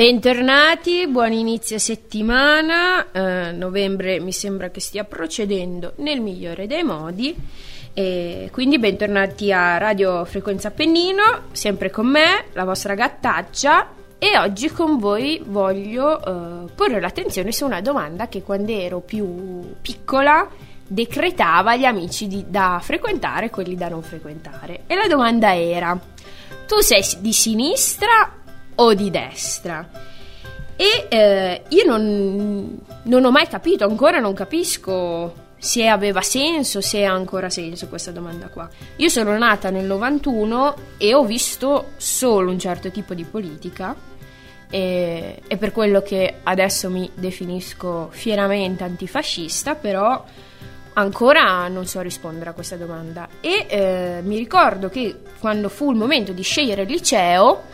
Bentornati, buon inizio settimana. Eh, novembre mi sembra che stia procedendo nel migliore dei modi. E quindi bentornati a Radio Frequenza Appennino, sempre con me, la vostra gattaccia. E oggi con voi voglio eh, porre l'attenzione su una domanda che quando ero più piccola decretava gli amici di, da frequentare e quelli da non frequentare. E la domanda era: tu sei di sinistra o di destra. E eh, io non, non ho mai capito, ancora non capisco se aveva senso, se ha ancora senso questa domanda qua. Io sono nata nel 91 e ho visto solo un certo tipo di politica e, e per quello che adesso mi definisco fieramente antifascista, però ancora non so rispondere a questa domanda. E eh, mi ricordo che quando fu il momento di scegliere il liceo,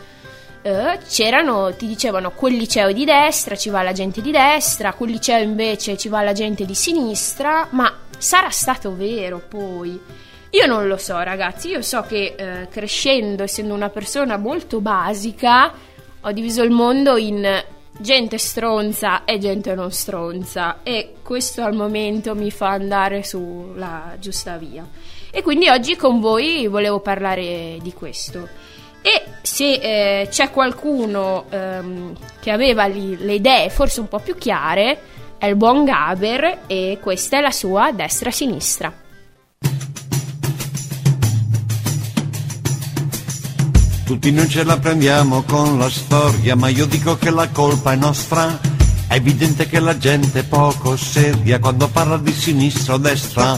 eh, c'erano, ti dicevano quel liceo di destra ci va la gente di destra, quel liceo invece ci va la gente di sinistra, ma sarà stato vero poi? Io non lo so ragazzi, io so che eh, crescendo, essendo una persona molto basica, ho diviso il mondo in gente stronza e gente non stronza e questo al momento mi fa andare sulla giusta via. E quindi oggi con voi volevo parlare di questo. E se eh, c'è qualcuno ehm, che aveva li, le idee forse un po' più chiare, è il buon Gaber e questa è la sua destra-sinistra. Tutti non ce la prendiamo con la storia, ma io dico che la colpa è nostra. È evidente che la gente è poco seria quando parla di sinistra o destra.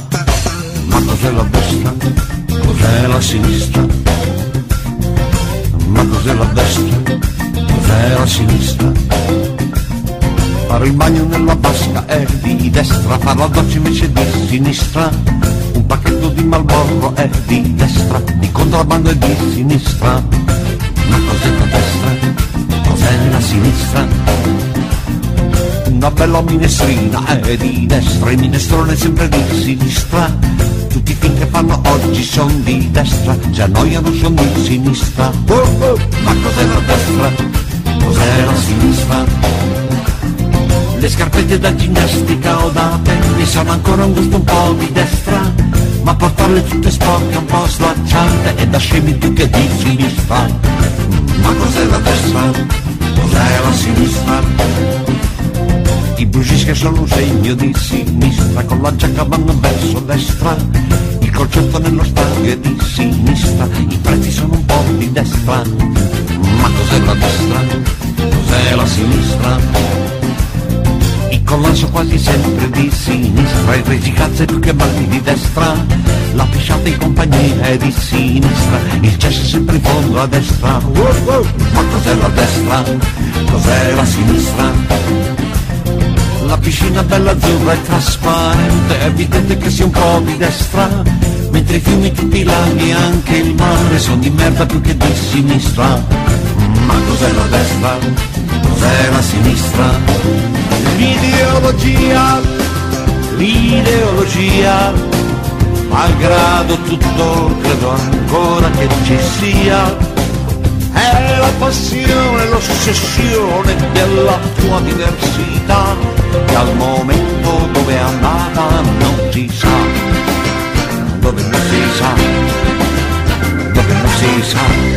Ma cos'è la destra? Cos'è la sinistra? Fare il bagno nella vasca è di destra, fare la doccia invece di sinistra. Un pacchetto di Malborro è di destra, di contrabbando è di sinistra. Ma cos'è la destra, cos'è la sinistra? Una bella minestrina è di destra, il minestrone è sempre di sinistra tutti i film che fanno oggi sono di destra, già noi non sono di sinistra. Ma cos'è la destra? Cos'è la sinistra? Le scarpette da ginnastica o da tennis sono ancora un gusto un po' di destra, ma portarle tutte sporche un po' slacciate è da scemi più che di sinistra. Ma cos'è la destra? Cos'è la sinistra? I bucis che sono un segno di sinistra, con la giacca vanno verso destra. Il concerto nello stadio è di sinistra, i prezzi sono un po' di destra. Ma cos'è la destra? Cos'è la sinistra? Il collanso quasi sempre di sinistra, il regicazzo è più che mai di destra. La pisciata in compagnia è di sinistra, il cesso è sempre in fondo a destra. Ma cos'è la destra? Cos'è la sinistra? La piscina bella azzurra e trasparente, è evidente che sia un po' di destra, mentre i fiumi tutti i laghi e anche il mare sono di merda più che di sinistra. Ma cos'è la destra? Cos'è la sinistra? L'ideologia, l'ideologia, malgrado tutto credo ancora che ci sia è la passione, l'ossessione della tua diversità, che al momento dove è andata non si sa, dove non si sa, dove non si sa.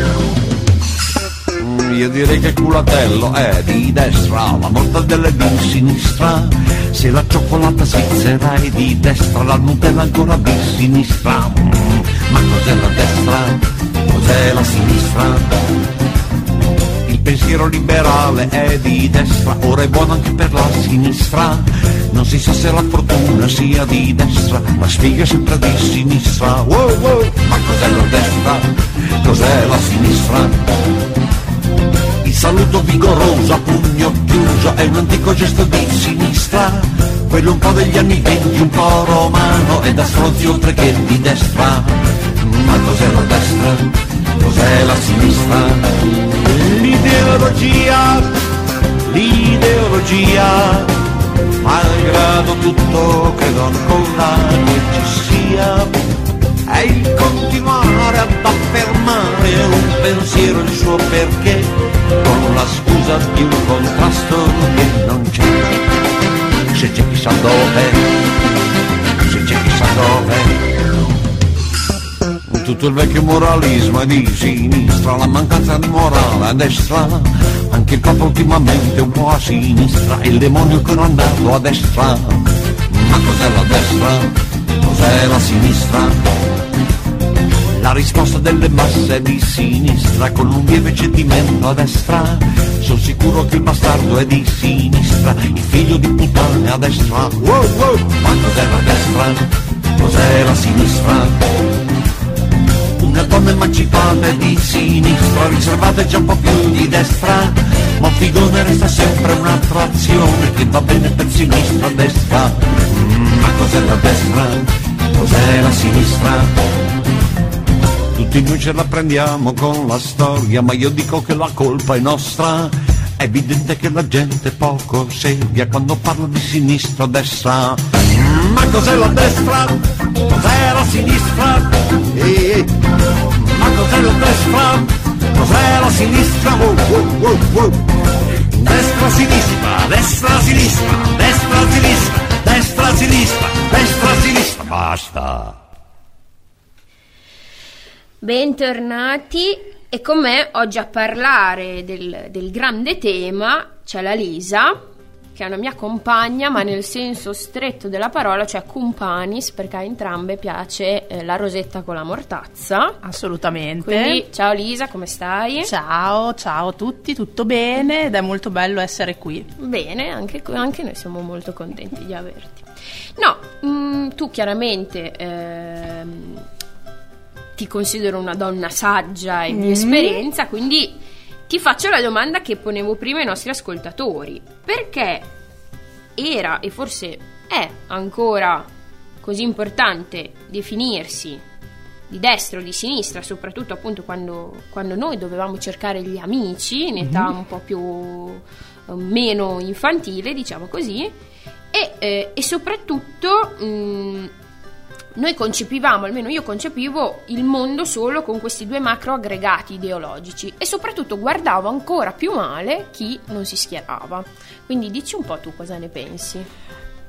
Io direi che il culatello è di destra, la mortadella è di sinistra, se la cioccolata svizzera è di destra, la Nutella ancora di sinistra. Ma cos'è la destra? Cos'è la sinistra? pensiero liberale è di destra, ora è buono anche per la sinistra. Non si sa se la fortuna sia di destra, ma spiega sempre di sinistra. Wow, wow, ma cos'è la destra? Cos'è la sinistra? Saluto vigoroso a pugno chiuso è un antico gesto di sinistra. Quello un po' degli anni venti, un po' romano, e da stronzi oltre che di destra. Ma cos'è la destra? Cos'è la sinistra? l'ideologia, l'ideologia, malgrado tutto credo ancora che ci sia, è il continuare ad affermare un pensiero il suo perché, con la scusa di un contrasto che non c'è. Se c'è chissà dove, se c'è chissà dove. Tutto il vecchio moralismo è di sinistra, la mancanza di morale a destra, anche il capo ultimamente un po' a sinistra, il demonio che non andato a destra, ma cos'è la destra? Cos'è la sinistra? La risposta delle masse è di sinistra, con un lieve cedimento a destra. Sono sicuro che il bastardo è di sinistra, il figlio di puttana a destra. Wow, wow. Ma cos'è la destra? Cos'è la sinistra? Una donna emancipata è di sinistra, riservata è già un po' più di destra. Ma figone resta sempre un'attrazione che va bene per sinistra a destra. Mm, ma cos'è la destra? Cos'è la sinistra? Tutti noi ce la prendiamo con la storia, ma io dico che la colpa è nostra. È evidente che la gente poco seria quando parla di sinistra o destra. Ma cos'è la destra? Cos'è la sinistra? Eh, ma cos'è la destra? Cos'è la sinistra? Oh, oh, oh. Destra, sinistra, destra, sinistra, destra, sinistra, Basta. Bentornati e con me oggi a parlare del, del, grande tema c'è la Lisa, che è una mia compagna, ma nel senso stretto della parola, cioè cumpanis, perché a entrambe piace eh, la rosetta con la mortazza. Assolutamente. Quindi, ciao Lisa, come stai? Ciao, ciao a tutti, tutto bene ed è molto bello essere qui. Bene, anche, anche noi siamo molto contenti di averti. No, mh, mm, tu chiaramente... Ehm, ti considero una donna saggia e mm. di esperienza, quindi ti faccio la domanda che ponevo prima ai nostri ascoltatori. Perché era e forse è ancora così importante definirsi di destra o di sinistra, soprattutto appunto quando, quando noi dovevamo cercare gli amici in età mm-hmm. un po' più eh, meno infantile, diciamo così, e, eh, e soprattutto mh, mm, noi concepivamo, almeno io concepivo, il mondo solo con questi due macro aggregati ideologici e soprattutto guardavo ancora più male chi non si schierava. Quindi dici un po' tu cosa ne pensi.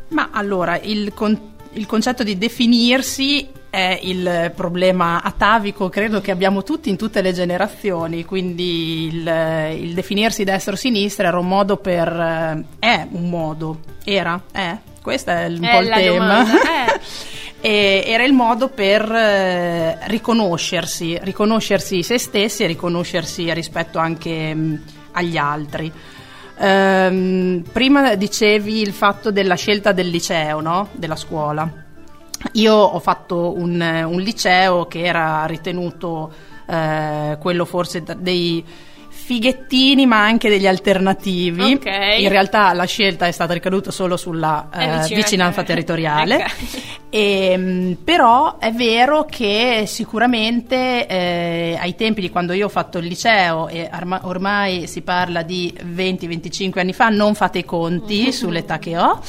Ma allora, il, con- il concetto di definirsi è il problema atavico, credo che abbiamo tutti in tutte le generazioni, quindi il, il definirsi destra o sinistra era un modo per... Eh, è un modo, era, è, questo è un è po' il tema. e era il modo per eh, riconoscersi, riconoscersi se stessi e riconoscersi rispetto anche mh, agli altri. Ehm, prima dicevi il fatto della scelta del liceo, no? della scuola. Io ho fatto un, un liceo che era ritenuto eh, quello forse dei fighettini ma anche degli alternativi. Okay. In realtà la scelta è stata ricaduta solo sulla eh, vicinanza territoriale. Okay. E, ehm, però è vero che sicuramente eh, ai tempi di quando io ho fatto il liceo e arma- ormai si parla di 20-25 anni fa, non fate i conti mm-hmm. sull'età che ho.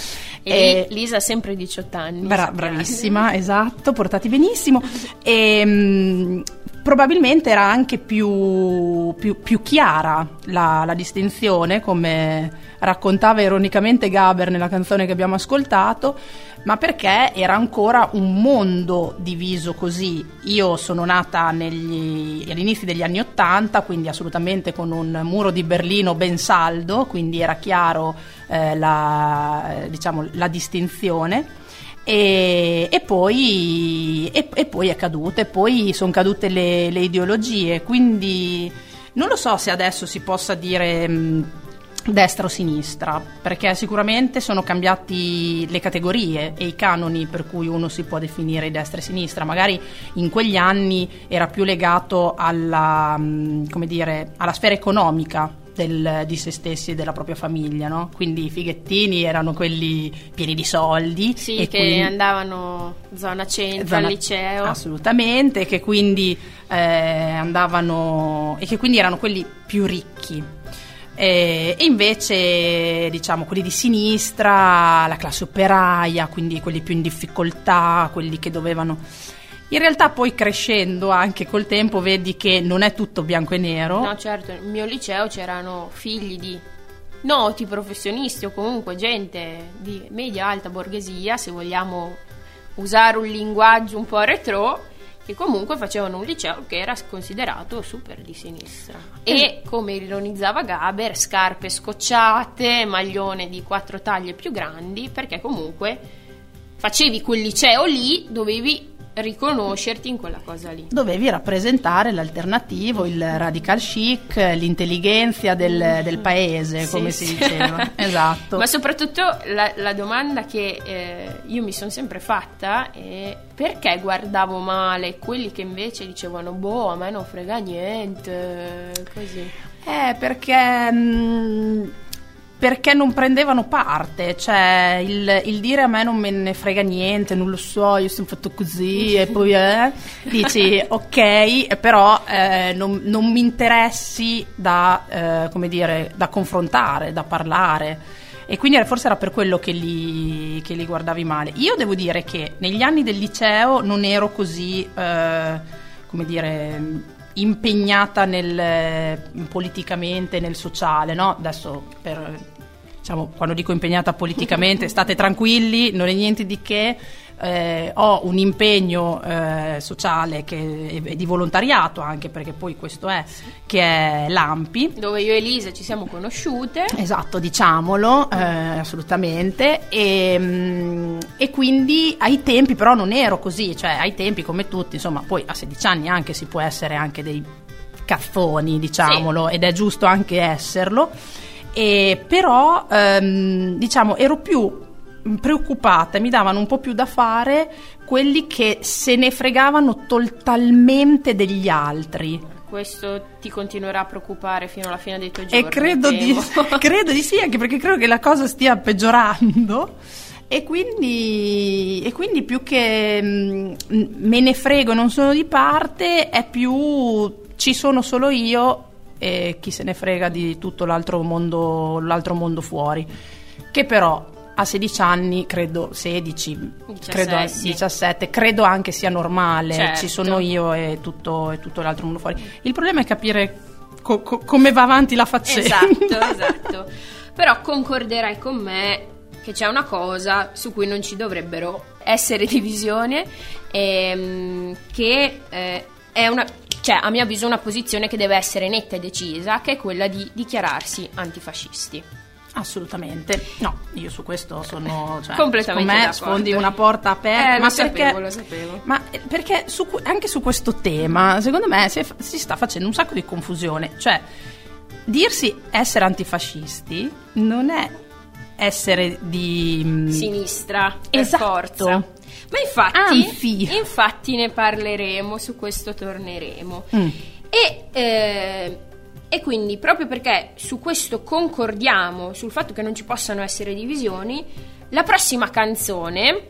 E, e Lisa ha sempre 18 anni. Bra- bravissima, esatto, portati benissimo. E, ehm, probabilmente era anche più, più, più chiara la, la, distinzione, come raccontava ironicamente Gaber nella canzone che abbiamo ascoltato, ma perché era ancora un mondo diviso così. Io sono nata negli, all'inizio degli anni Ottanta, quindi assolutamente con un muro di Berlino ben saldo, quindi era chiaro eh, la, diciamo, la distinzione. E, e, poi, e, e, poi, è caduta, e poi sono cadute le, le, ideologie, quindi non lo so se adesso si possa dire mh, destra o sinistra, perché sicuramente sono cambiati le categorie e i canoni per cui uno si può definire destra e sinistra, magari in quegli anni era più legato alla, mh, dire, alla sfera economica del, di se stessi e della propria famiglia, no? Quindi i fighettini erano quelli pieni di soldi. Sì, che quindi, andavano zona centro zona, al liceo. Assolutamente, che quindi eh, andavano e che quindi erano quelli più ricchi. E, e invece, diciamo, quelli di sinistra, la classe operaia, quindi quelli più in difficoltà, quelli che dovevano in realtà poi crescendo anche col tempo vedi che non è tutto bianco e nero. No, certo, nel mio liceo c'erano figli di noti professionisti o comunque gente di media-alta borghesia, se vogliamo usare un linguaggio un po' retro, che comunque facevano un liceo che era considerato super di sinistra. E come ironizzava Gaber, scarpe scocciate, maglione di quattro taglie più grandi, perché comunque facevi quel liceo lì, dovevi riconoscerti in quella cosa lì. Dovevi rappresentare l'alternativo, il radical chic, l'intelligenza del, del paese, Sì, come sì. si diceva. esatto. Ma soprattutto la, la domanda che eh, io mi sono sempre fatta è perché guardavo male quelli che invece dicevano boh a me non frega niente, così. Eh, perché, mh, perché non prendevano parte, cioè il, il dire a me non me ne frega niente, non lo so, io sono fatto così e poi eh, dici ok, però eh, non, non mi interessi da, eh, come dire, da confrontare, da parlare. E quindi forse era per quello che li, che li guardavi male. Io devo dire che negli anni del liceo non ero così, eh, come dire, impegnata nel, politicamente, nel sociale, no? Adesso per, diciamo, quando dico impegnata politicamente, state tranquilli, non è niente di che. eh, ho un impegno eh, sociale che è di volontariato anche perché poi questo è che è l'AMPI Dove io e Elisa ci siamo conosciute. Esatto, diciamolo, eh, assolutamente. E, mm, e quindi ai tempi però non ero così, cioè ai tempi come tutti, insomma, poi a 16 anni anche si può essere anche dei cazzoni, diciamolo, ed è giusto anche esserlo. E, però, ehm, diciamo, ero più preoccupata, mi davano un po' più da fare quelli che se ne fregavano totalmente degli altri. Questo ti continuerà a preoccupare fino alla fine dei tuoi giorni. E credo di, credo di sì, anche perché credo che la cosa stia peggiorando. E quindi, e quindi più che mm, me ne frego non sono di parte, è più ci sono solo io e chi se ne frega di tutto l'altro mondo, l'altro mondo fuori. Che però a 16 anni, credo 16, credo 17. 17, credo anche sia normale, Certo. ci sono io e tutto, e tutto l'altro mondo fuori. Il problema è capire co- co- come va avanti la faccenda. Esatto, esatto. Però concorderai con me che c'è una cosa su cui non ci dovrebbero essere divisioni, ehm, che eh, è una, cioè a mio avviso una posizione che deve essere netta e decisa, che è quella di dichiararsi antifascisti. Assolutamente. No, io su questo sono cioè, Completamente me d'accordo. sfondi una porta aperta, Eh, ma lo perché sapevo, lo sapevo. Ma eh, perché su anche su questo tema, secondo me si, si sta facendo un sacco di confusione, cioè dirsi essere antifascisti non è essere di mm, Sinistra, Esatto. Ma infatti, Anzi. infatti ne parleremo, su questo torneremo. Mm. E, eh, e quindi proprio perché su questo concordiamo, sul fatto che non ci possano essere divisioni, la prossima canzone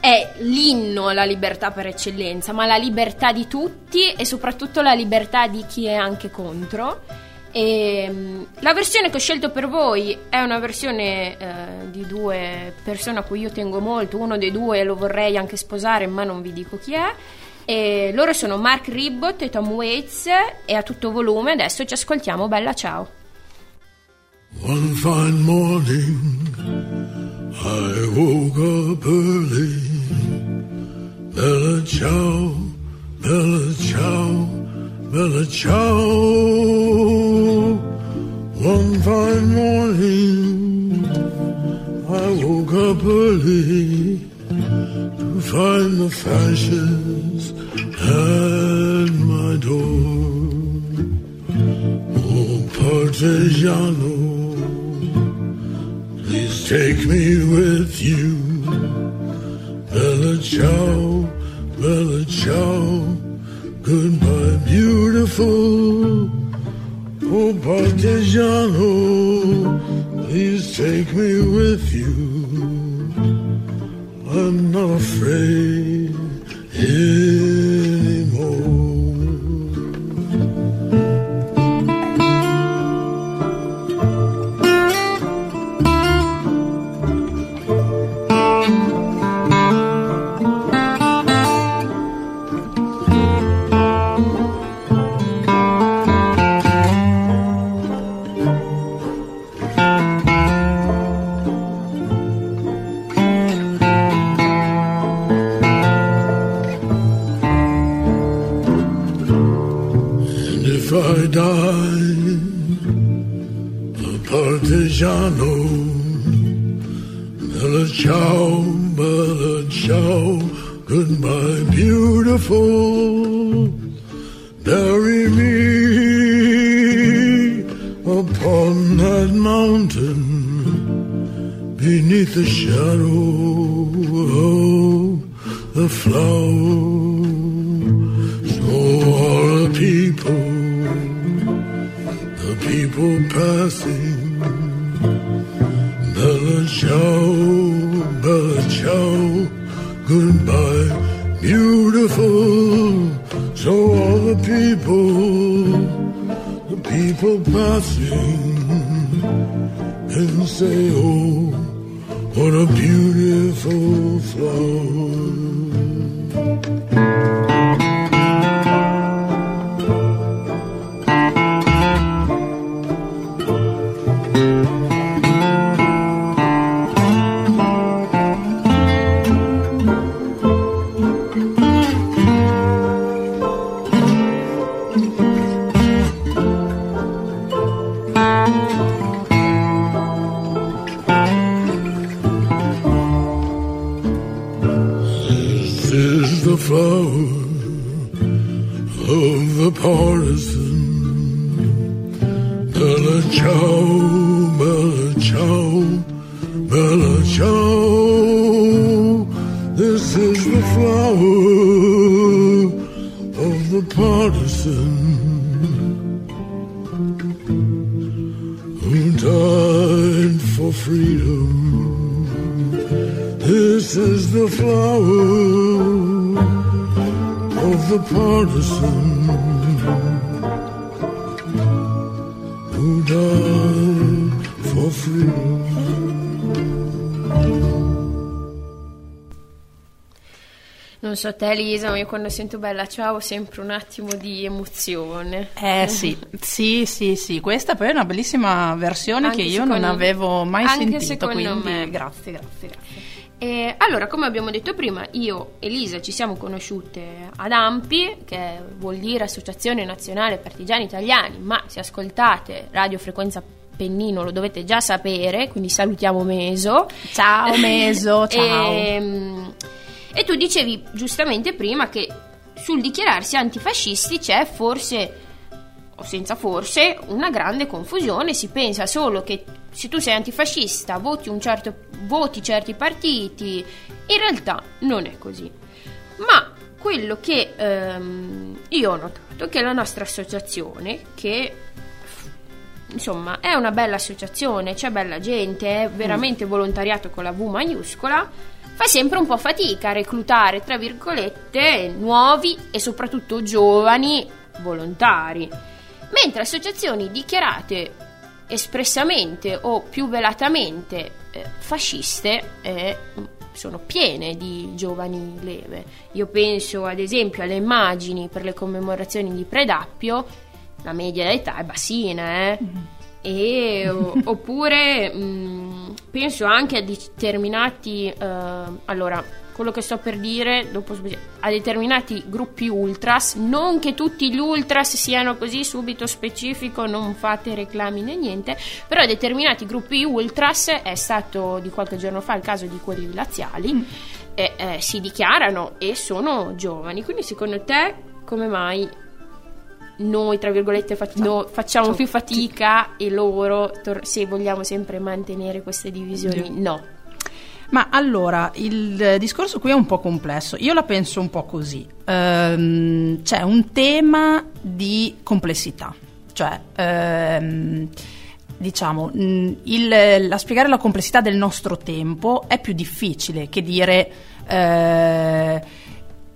è l'inno alla libertà per eccellenza, ma la libertà di tutti e soprattutto la libertà di chi è anche contro. E, mm, la versione che ho scelto per voi è una versione eh, di due persone a cui io tengo molto, uno dei due lo vorrei anche sposare, ma non vi dico chi è. E loro sono Mark Ribbott e Tom Waits e a tutto volume adesso ci ascoltiamo Bella ciao. One fine morning, I woke up early. Bella ciao, bella ciao, ciao. One fine morning, I woke up early to find the fashions at my door. Oh, Partigiano, please take me with you. Bella ciao, bella ciao, goodbye, beautiful. Oh, Partigiano, please take me with you. I'm not afraid anymore. Partigiano. Bella ciao, bella ciao, goodbye, beautiful. Bury me upon that mountain beneath the shadow Non so te Elisa, ma io quando sento Bella Ciao ho sempre un attimo di emozione. Eh sì, sì, sì, sì, questa poi è una bellissima versione Anche che io non avevo mai anche sentito, quindi me. grazie, grazie, grazie. E allora, come abbiamo detto prima, io e Elisa ci siamo conosciute ad AMPI, che vuol dire Associazione Nazionale Partigiani Italiani, ma se ascoltate Radio Frequenza Pennino lo dovete già sapere, quindi salutiamo Meso. Ciao Meso, ciao. E, e tu dicevi giustamente prima che sul dichiararsi antifascisti c'è forse, o senza forse, una grande confusione. Si pensa solo che se tu sei antifascista voti, un certo, voti certi partiti, in realtà non è così. Ma quello che ehm, io ho notato è che la nostra associazione, che insomma è una bella associazione, c'è bella gente, è veramente volontariato con la V maiuscola, fa sempre un po' fatica a reclutare, tra virgolette, nuovi e soprattutto giovani volontari. Mentre associazioni dichiarate espressamente o più velatamente eh, fasciste eh, sono piene di giovani leve. Io penso ad esempio alle immagini per le commemorazioni di Predappio, la media d'età è bassina, eh? E, o- oppure mh, penso anche a determinati eh, allora quello che sto per dire dopo a determinati gruppi ultras. Non che tutti gli ultras siano così subito specifico non fate reclami né niente però a determinati gruppi ultras è stato di qualche giorno fa il caso di quelli laziali e, eh, si dichiarano e sono giovani. Quindi secondo te come mai noi, tra virgolette, fac- no, facciamo più fatica e loro, tor- se vogliamo sempre mantenere queste divisioni, no. Ma allora, il discorso qui è un po' complesso. Io la penso un po' così. Ehm, c'è un tema di complessità. Cioè, ehm, diciamo, mh, il- la spiegare la complessità del nostro tempo è più difficile che dire eh,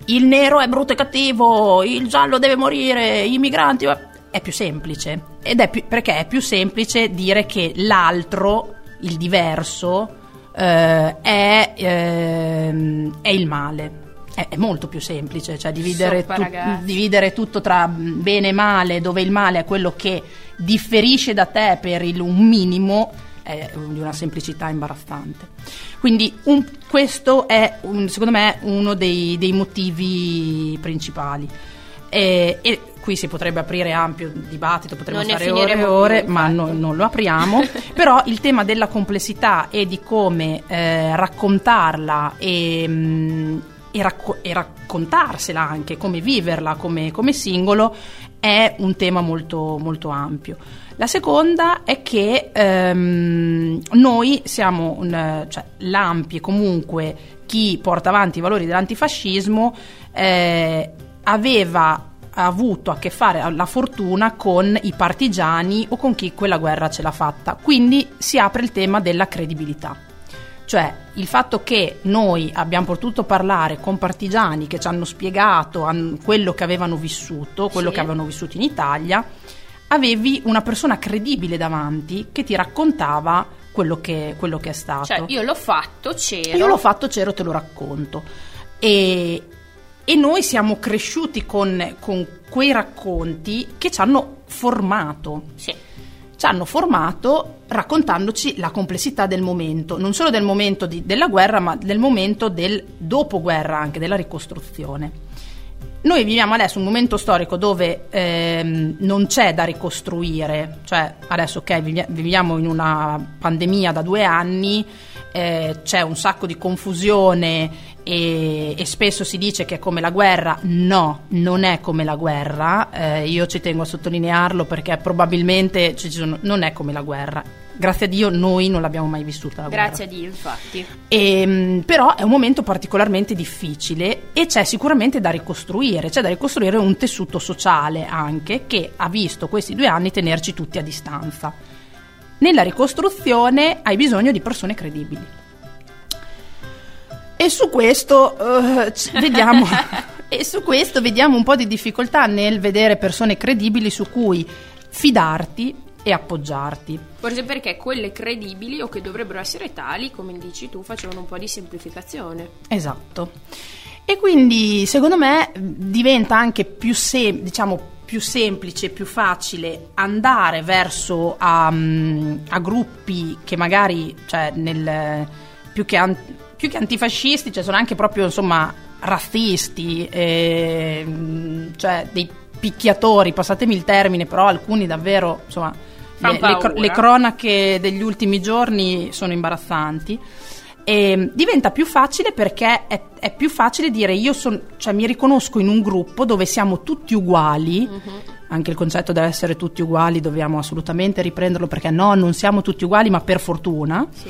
il nero è brutto e cattivo, il giallo deve morire, i migranti... È più semplice. Ed è più- perché è più semplice dire che l'altro, il diverso, eh, è, ehm, è il male. È, molto più semplice, cioè dividere, Soppa, ragazzi. dividere tutto tra bene e male, dove il male è quello che differisce da te per il- un minimo, è di una semplicità imbarazzante. Quindi un- questo è, un- secondo me, uno dei, dei motivi principali. E, e qui si potrebbe aprire ampio dibattito, potremmo Non stare ore e ore, più, ma no- non lo apriamo. Però il tema della complessità e di come eh, raccontarla e, mm, e racco- e raccontarsela anche, come viverla come, come singolo, è un tema molto, molto ampio. La seconda è che ehm, noi siamo, un, cioè l'AMPI e comunque chi porta avanti i valori dell'antifascismo eh, aveva avuto a che fare la fortuna con i partigiani o con chi quella guerra ce l'ha fatta. Quindi si apre il tema della credibilità. Cioè il fatto che noi abbiamo potuto parlare con partigiani che ci hanno spiegato quello che avevano vissuto, quello Sì. che avevano vissuto in Italia, avevi una persona credibile davanti che ti raccontava quello che, quello che è stato. Cioè, io l'ho fatto, c'ero. Io l'ho fatto, c'ero, te lo racconto. E, e noi siamo cresciuti con, con quei racconti che ci hanno formato. Sì. Ci hanno formato raccontandoci la complessità del momento, non solo del momento di- della guerra, ma del momento del dopoguerra, anche della ricostruzione. Noi viviamo adesso un momento storico dove ehm, non c'è da ricostruire, cioè adesso ok, vivi- viviamo in una pandemia da due anni, eh, c'è un sacco di confusione e, e spesso si dice che è come la guerra, no, non è come la guerra, eh, io ci tengo a sottolinearlo perché probabilmente sono- non è come la guerra, grazie a Dio noi non l'abbiamo mai vissuta la guerra. Grazie a Dio, infatti. Ehm, però è un momento particolarmente difficile e c'è sicuramente da ricostruire, c'è da ricostruire un tessuto sociale anche che ha visto questi due anni tenerci tutti a distanza. Nella ricostruzione hai bisogno di persone credibili. E su questo c- vediamo e su questo vediamo un po' di difficoltà nel vedere persone credibili su cui fidarti e appoggiarti. Forse perché quelle credibili o che dovrebbero essere tali, come dici tu, facevano un po' di semplificazione. Esatto. E quindi secondo me diventa anche più, sem- diciamo, più semplice, più facile andare verso a, mm, a gruppi che magari, cioè, nel, più, che an- più che antifascisti, cioè sono anche proprio insomma razzisti, eh, cioè dei picchiatori, passatemi il termine, però alcuni davvero, insomma, le, le cro- le cronache degli ultimi giorni sono imbarazzanti. E diventa più facile perché è, è più facile dire io son- cioè, mi riconosco in un gruppo dove siamo tutti uguali, anche il concetto deve essere tutti uguali, dobbiamo assolutamente riprenderlo perché no, non siamo tutti uguali, ma per fortuna. Sì.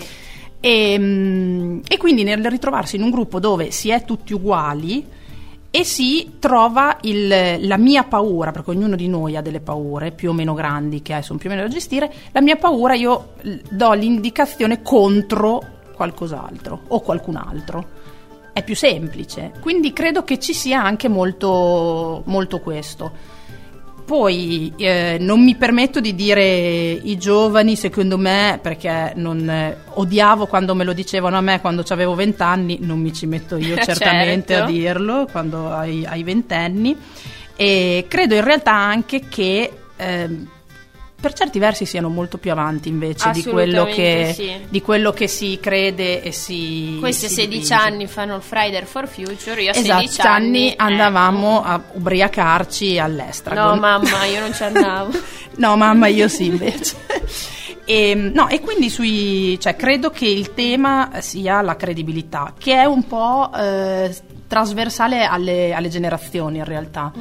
E, mm, e quindi nel ritrovarsi in un gruppo dove si è tutti uguali e si trova il- la mia paura, perché ognuno di noi ha delle paure più o meno grandi che sono più o meno da gestire, la mia paura io do l'indicazione contro qualcos'altro o qualcun altro. È più semplice, quindi credo che ci sia anche molto, molto questo. Poi eh, non mi permetto di dire i giovani, secondo me, perché non, eh, odiavo quando me lo dicevano a me quando avevo vent'anni, non mi ci metto io certamente Certo. a dirlo quando hai, ventenni. E credo in realtà anche che ehm, per certi versi siano molto più avanti invece di quello, che, sì. di quello che si crede e si. Questi a si 16 dipinge. anni fanno il Friday for Future, io a Esatto, 16 anni... eh, andavamo a ubriacarci all'Estragon. No, mamma, io non ci andavo. No, mamma, io sì invece. E, no, e quindi sui, cioè, credo che il tema sia la credibilità, che è un po' eh, trasversale alle, alle generazioni in realtà.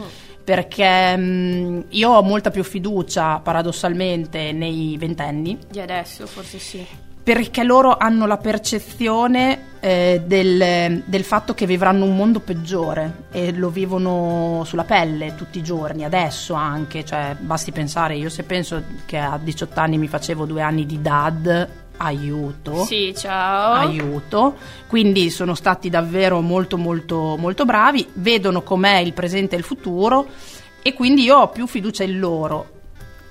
Perché mh, io ho molta più fiducia, paradossalmente, nei ventenni, Di adesso, forse sì. perché loro hanno la percezione eh, del, del fatto che vivranno un mondo peggiore e lo vivono sulla pelle tutti i giorni, adesso anche, cioè basti pensare, io se penso che a 18 anni mi facevo due anni di dad, aiuto. Sì, ciao. Aiuto, quindi sono stati davvero molto molto molto bravi, vedono com'è il presente e il futuro e quindi io ho più fiducia in loro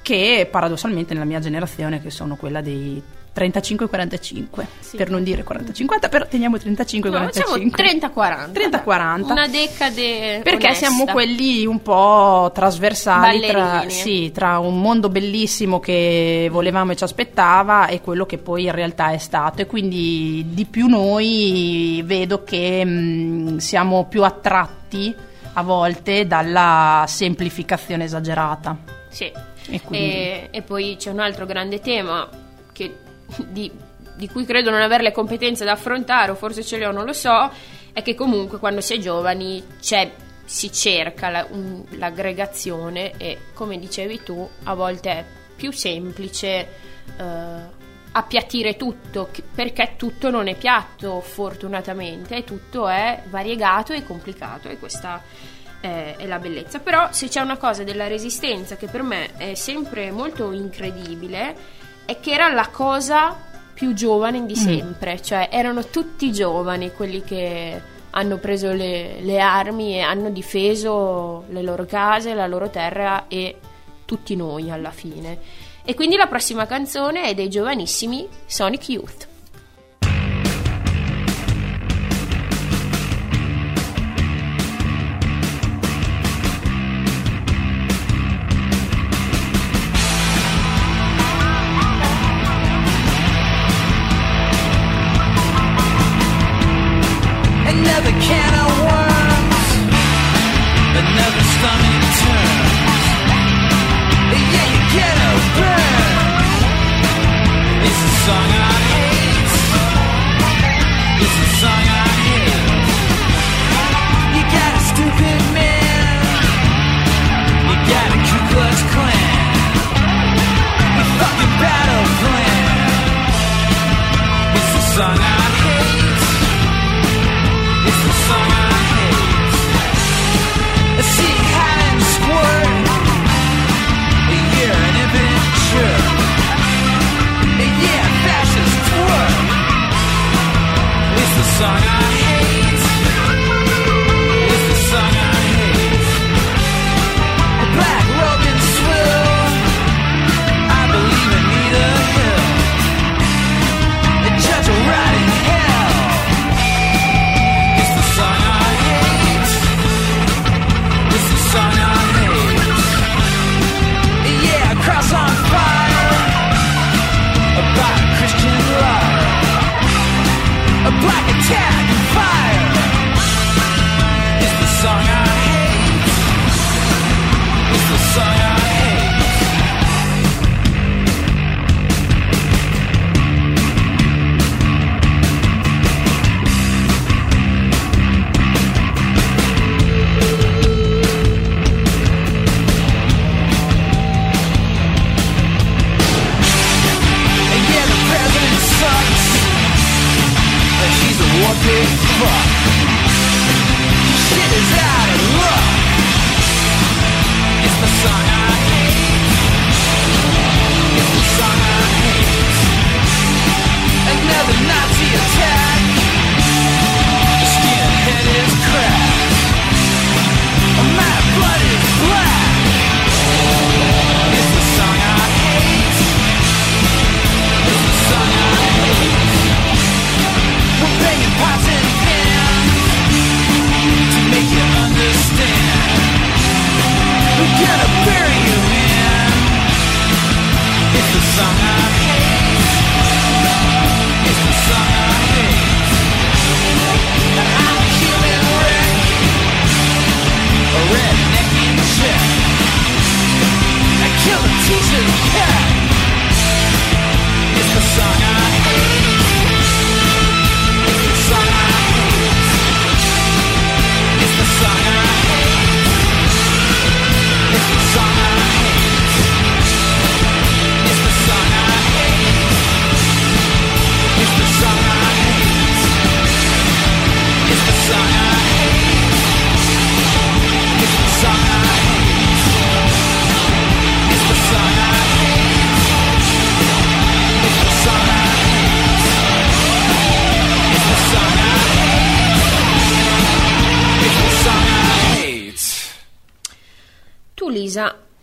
che paradossalmente nella mia generazione che sono quella dei 35-45, Sì. per non dire 40-50, però teniamo 35-45. No, facciamo 30-40. 30-40. Una decade Perché onesta. siamo quelli un po' trasversali tra, sì, tra un mondo bellissimo che volevamo e ci aspettava e quello che poi in realtà è stato. E quindi di più noi vedo che mh, siamo più attratti a volte dalla semplificazione esagerata. Sì. E quindi- E, e poi c'è un altro grande tema che di, di cui credo non avere le competenze da affrontare, o forse ce le ho, non lo so, è che comunque quando si è giovani c'è, si cerca la- un- l'aggregazione e, come dicevi tu, a volte è più semplice eh, appiattire tutto, perché tutto non è piatto, fortunatamente, tutto è variegato e complicato, e questa eh, è la bellezza. Però se c'è una cosa della resistenza che per me è sempre molto incredibile, è che era la cosa più giovane di sempre, cioè erano tutti giovani quelli che hanno preso le, le armi e hanno difeso le loro case, la loro terra e tutti noi alla fine. E quindi la prossima canzone è dei giovanissimi Sonic Youth.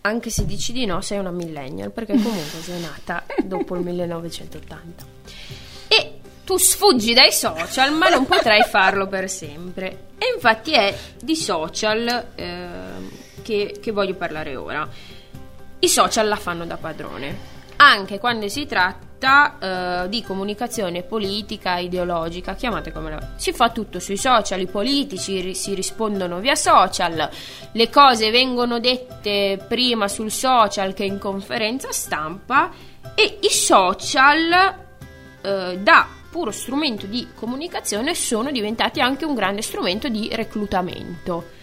Anche se dici di no, sei una millennial perché comunque sei nata dopo il 1980. E tu sfuggi dai social, ma non potrai farlo per sempre. E infatti è di social ehm, che, che voglio parlare ora. I social la fanno da padrone, anche quando si tratta tratta eh, di comunicazione politica, ideologica, chiamate come la Si fa tutto sui social, i politici ri- si rispondono via social, le cose vengono dette prima sul social che in conferenza stampa e i social eh, da puro strumento di comunicazione sono diventati anche un grande strumento di reclutamento.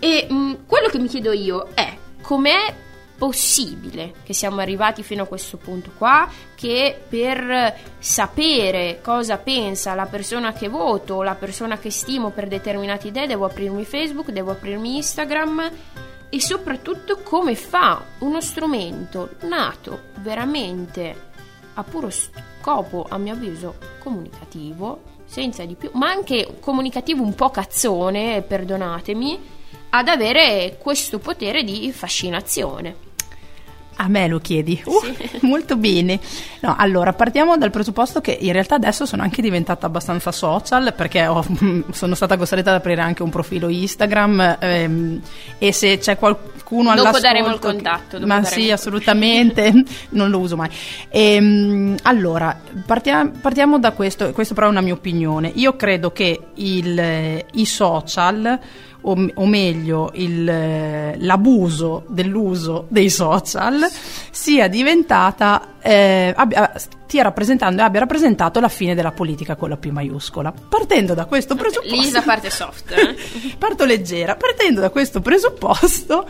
E mh, quello che mi chiedo io è com'è possibile che siamo arrivati fino a questo punto qua, che per sapere cosa pensa la persona che voto o la persona che stimo per determinate idee devo aprirmi Facebook, devo aprirmi Instagram e soprattutto come fa uno strumento nato veramente a puro scopo, a mio avviso, comunicativo, senza di più, ma anche comunicativo un po' cazzone, perdonatemi, ad avere questo potere di fascinazione. A me lo chiedi? Uh, Molto bene. No, allora, partiamo dal presupposto che in realtà adesso sono anche diventata abbastanza social perché ho- sono stata costretta ad aprire anche un profilo Instagram ehm, e se c'è qualcuno Dopo all'ascolto... daremo il contatto, dopo Ma sì, assolutamente, non lo uso mai. Ehm, allora, partia- partiamo da questo, questo però è una mia opinione. Io credo che il- i social o, o meglio il- l'abuso dell'uso dei social sia diventata eh, abbia, stia rappresentando e abbia rappresentato la fine della politica con la P maiuscola partendo da questo presupposto Lisa parte soft. eh? parto leggera partendo da questo presupposto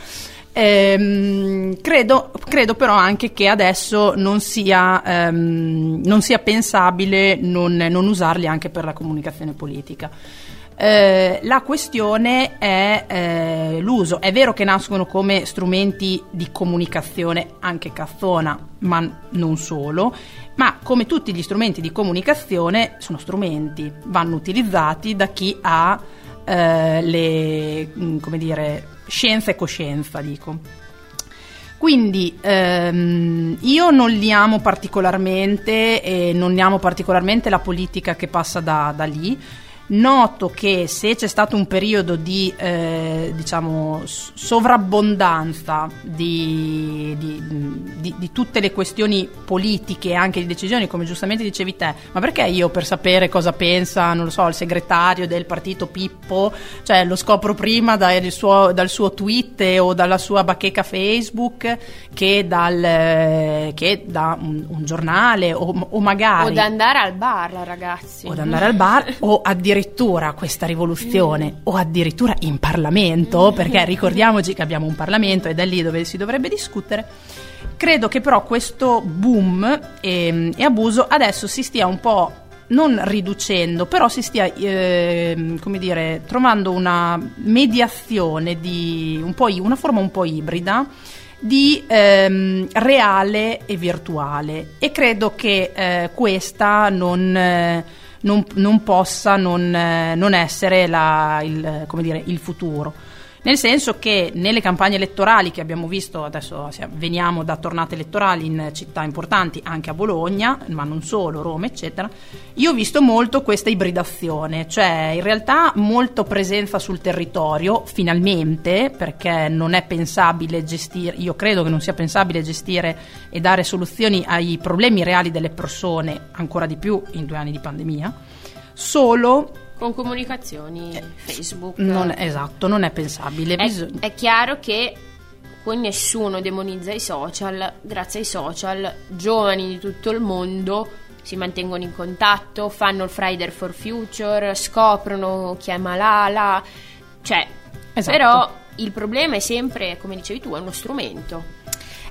ehm, credo, credo però anche che adesso non sia, ehm, non sia pensabile non, non usarli anche per la comunicazione politica eh, la questione è eh, l'uso. È vero che nascono come strumenti di comunicazione, anche cazzona, ma non solo, ma come tutti gli strumenti di comunicazione sono strumenti, vanno utilizzati da chi ha eh, le, mm, come dire, scienza e coscienza, dico. Quindi ehm, io non li amo particolarmente e non ne amo particolarmente la politica che passa da, da lì. Noto che se c'è stato un periodo di eh, diciamo sovrabbondanza di, di- di- di tutte le questioni politiche e anche di decisioni, come giustamente dicevi te, ma perché io per sapere cosa pensa, non lo so, il segretario del partito Pippo, cioè lo scopro prima dal suo, dal suo tweet o dalla sua bacheca Facebook che, dal, che da un, un giornale o, o magari O da andare al bar, ragazzi. o ad andare al bar o addirittura questa rivoluzione o addirittura in Parlamento, perché ricordiamoci che abbiamo un Parlamento ed è lì dove si dovrebbe discutere. Credo che però questo boom e, e abuso adesso si stia un po' non riducendo, però si stia, ehm, come dire, trovando una mediazione di un una forma un po' ibrida di ehm, reale e virtuale e credo che eh, questa non, eh, non- non possa non, eh, non essere la- il, dire, il futuro. Nel senso che nelle campagne elettorali che abbiamo visto, adesso veniamo da tornate elettorali in città importanti, anche a Bologna, ma non solo, Roma, eccetera, io ho visto molto questa ibridazione, cioè in realtà molto presenza sul territorio, finalmente, perché non è pensabile gestire, io credo che non sia pensabile gestire e dare soluzioni ai problemi reali delle persone, ancora di più in due anni di pandemia, solo Con comunicazioni Facebook. non, esatto, non è pensabile. È, bisogna- è chiaro che poi nessuno demonizza i social, grazie ai social giovani di tutto il mondo si mantengono in contatto, fanno il Friday for Future, scoprono chi è Malala, cioè, Esatto. però il problema è sempre, come dicevi tu, è uno strumento.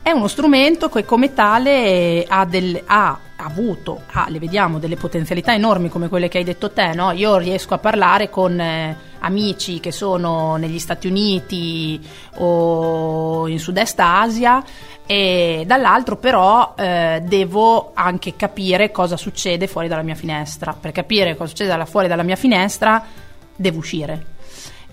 È uno strumento che come tale ha, del- ha avuto, ha, le vediamo, delle potenzialità enormi come quelle che hai detto te. No? Io riesco a parlare con eh, amici che sono negli Stati Uniti o in Sud-Est Asia e dall'altro però eh, devo anche capire cosa succede fuori dalla mia finestra. Per capire cosa succede fuori dalla mia finestra devo uscire.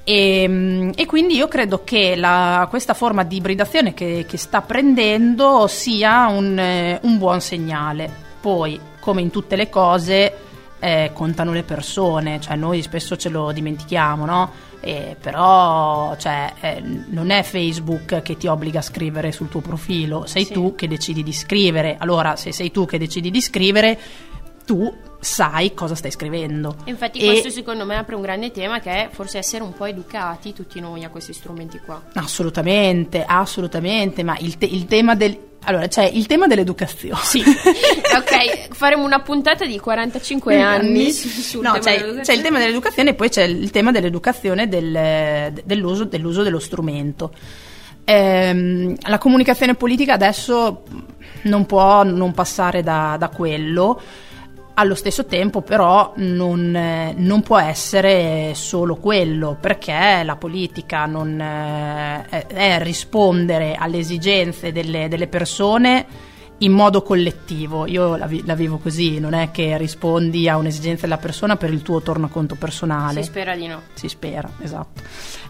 E, mm, e quindi io credo che la- questa forma di ibridazione che, che sta prendendo sia un, eh, un buon segnale. Poi, come in tutte le cose, eh, contano le persone, cioè noi spesso ce lo dimentichiamo, no? Eh, però cioè, eh, non è Facebook che ti obbliga a scrivere sul tuo profilo, sei Sì. tu che decidi di scrivere. Allora, se sei tu che decidi di scrivere, tu sai cosa stai scrivendo. Infatti E- questo secondo me apre un grande tema che è forse essere un po' educati tutti noi a questi strumenti qua. Assolutamente, assolutamente, ma il, te- il tema del... Allora, c'è il tema dell'educazione. Sì, ok, faremo una puntata di 45 anni su- sul No, c'è, c'è il tema dell'educazione e poi c'è il tema dell'educazione del- dell'uso, dell'uso dello strumento. Ehm, la comunicazione politica adesso non può non passare da, da quello. Allo stesso tempo, però, non, eh, non può essere solo quello, perché la politica non, eh, è, rispondere alle esigenze delle, delle persone in modo collettivo. Io la, vi- la vivo così, non è che rispondi a un'esigenza della persona per il tuo tornaconto personale. Si spera di no. Si spera, esatto.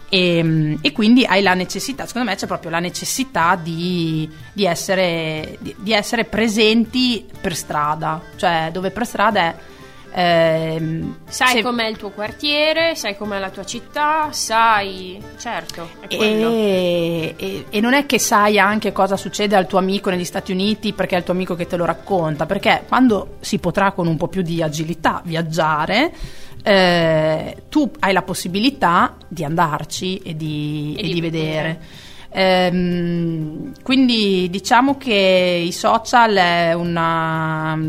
E, e quindi hai la necessità, secondo me c'è proprio la necessità di, di essere, di, di essere presenti per strada, cioè dove per strada è... ehm, Sai se- com'è il tuo quartiere, sai com'è la tua città, sai... Certo. E, e- e non è che sai anche cosa succede al tuo amico negli Stati Uniti perché è il tuo amico che te lo racconta, perché quando si potrà con un po' più di agilità viaggiare, eh, tu hai la possibilità di andarci e di, E e di di vedere. vedere. Ehm, quindi diciamo che i social è una,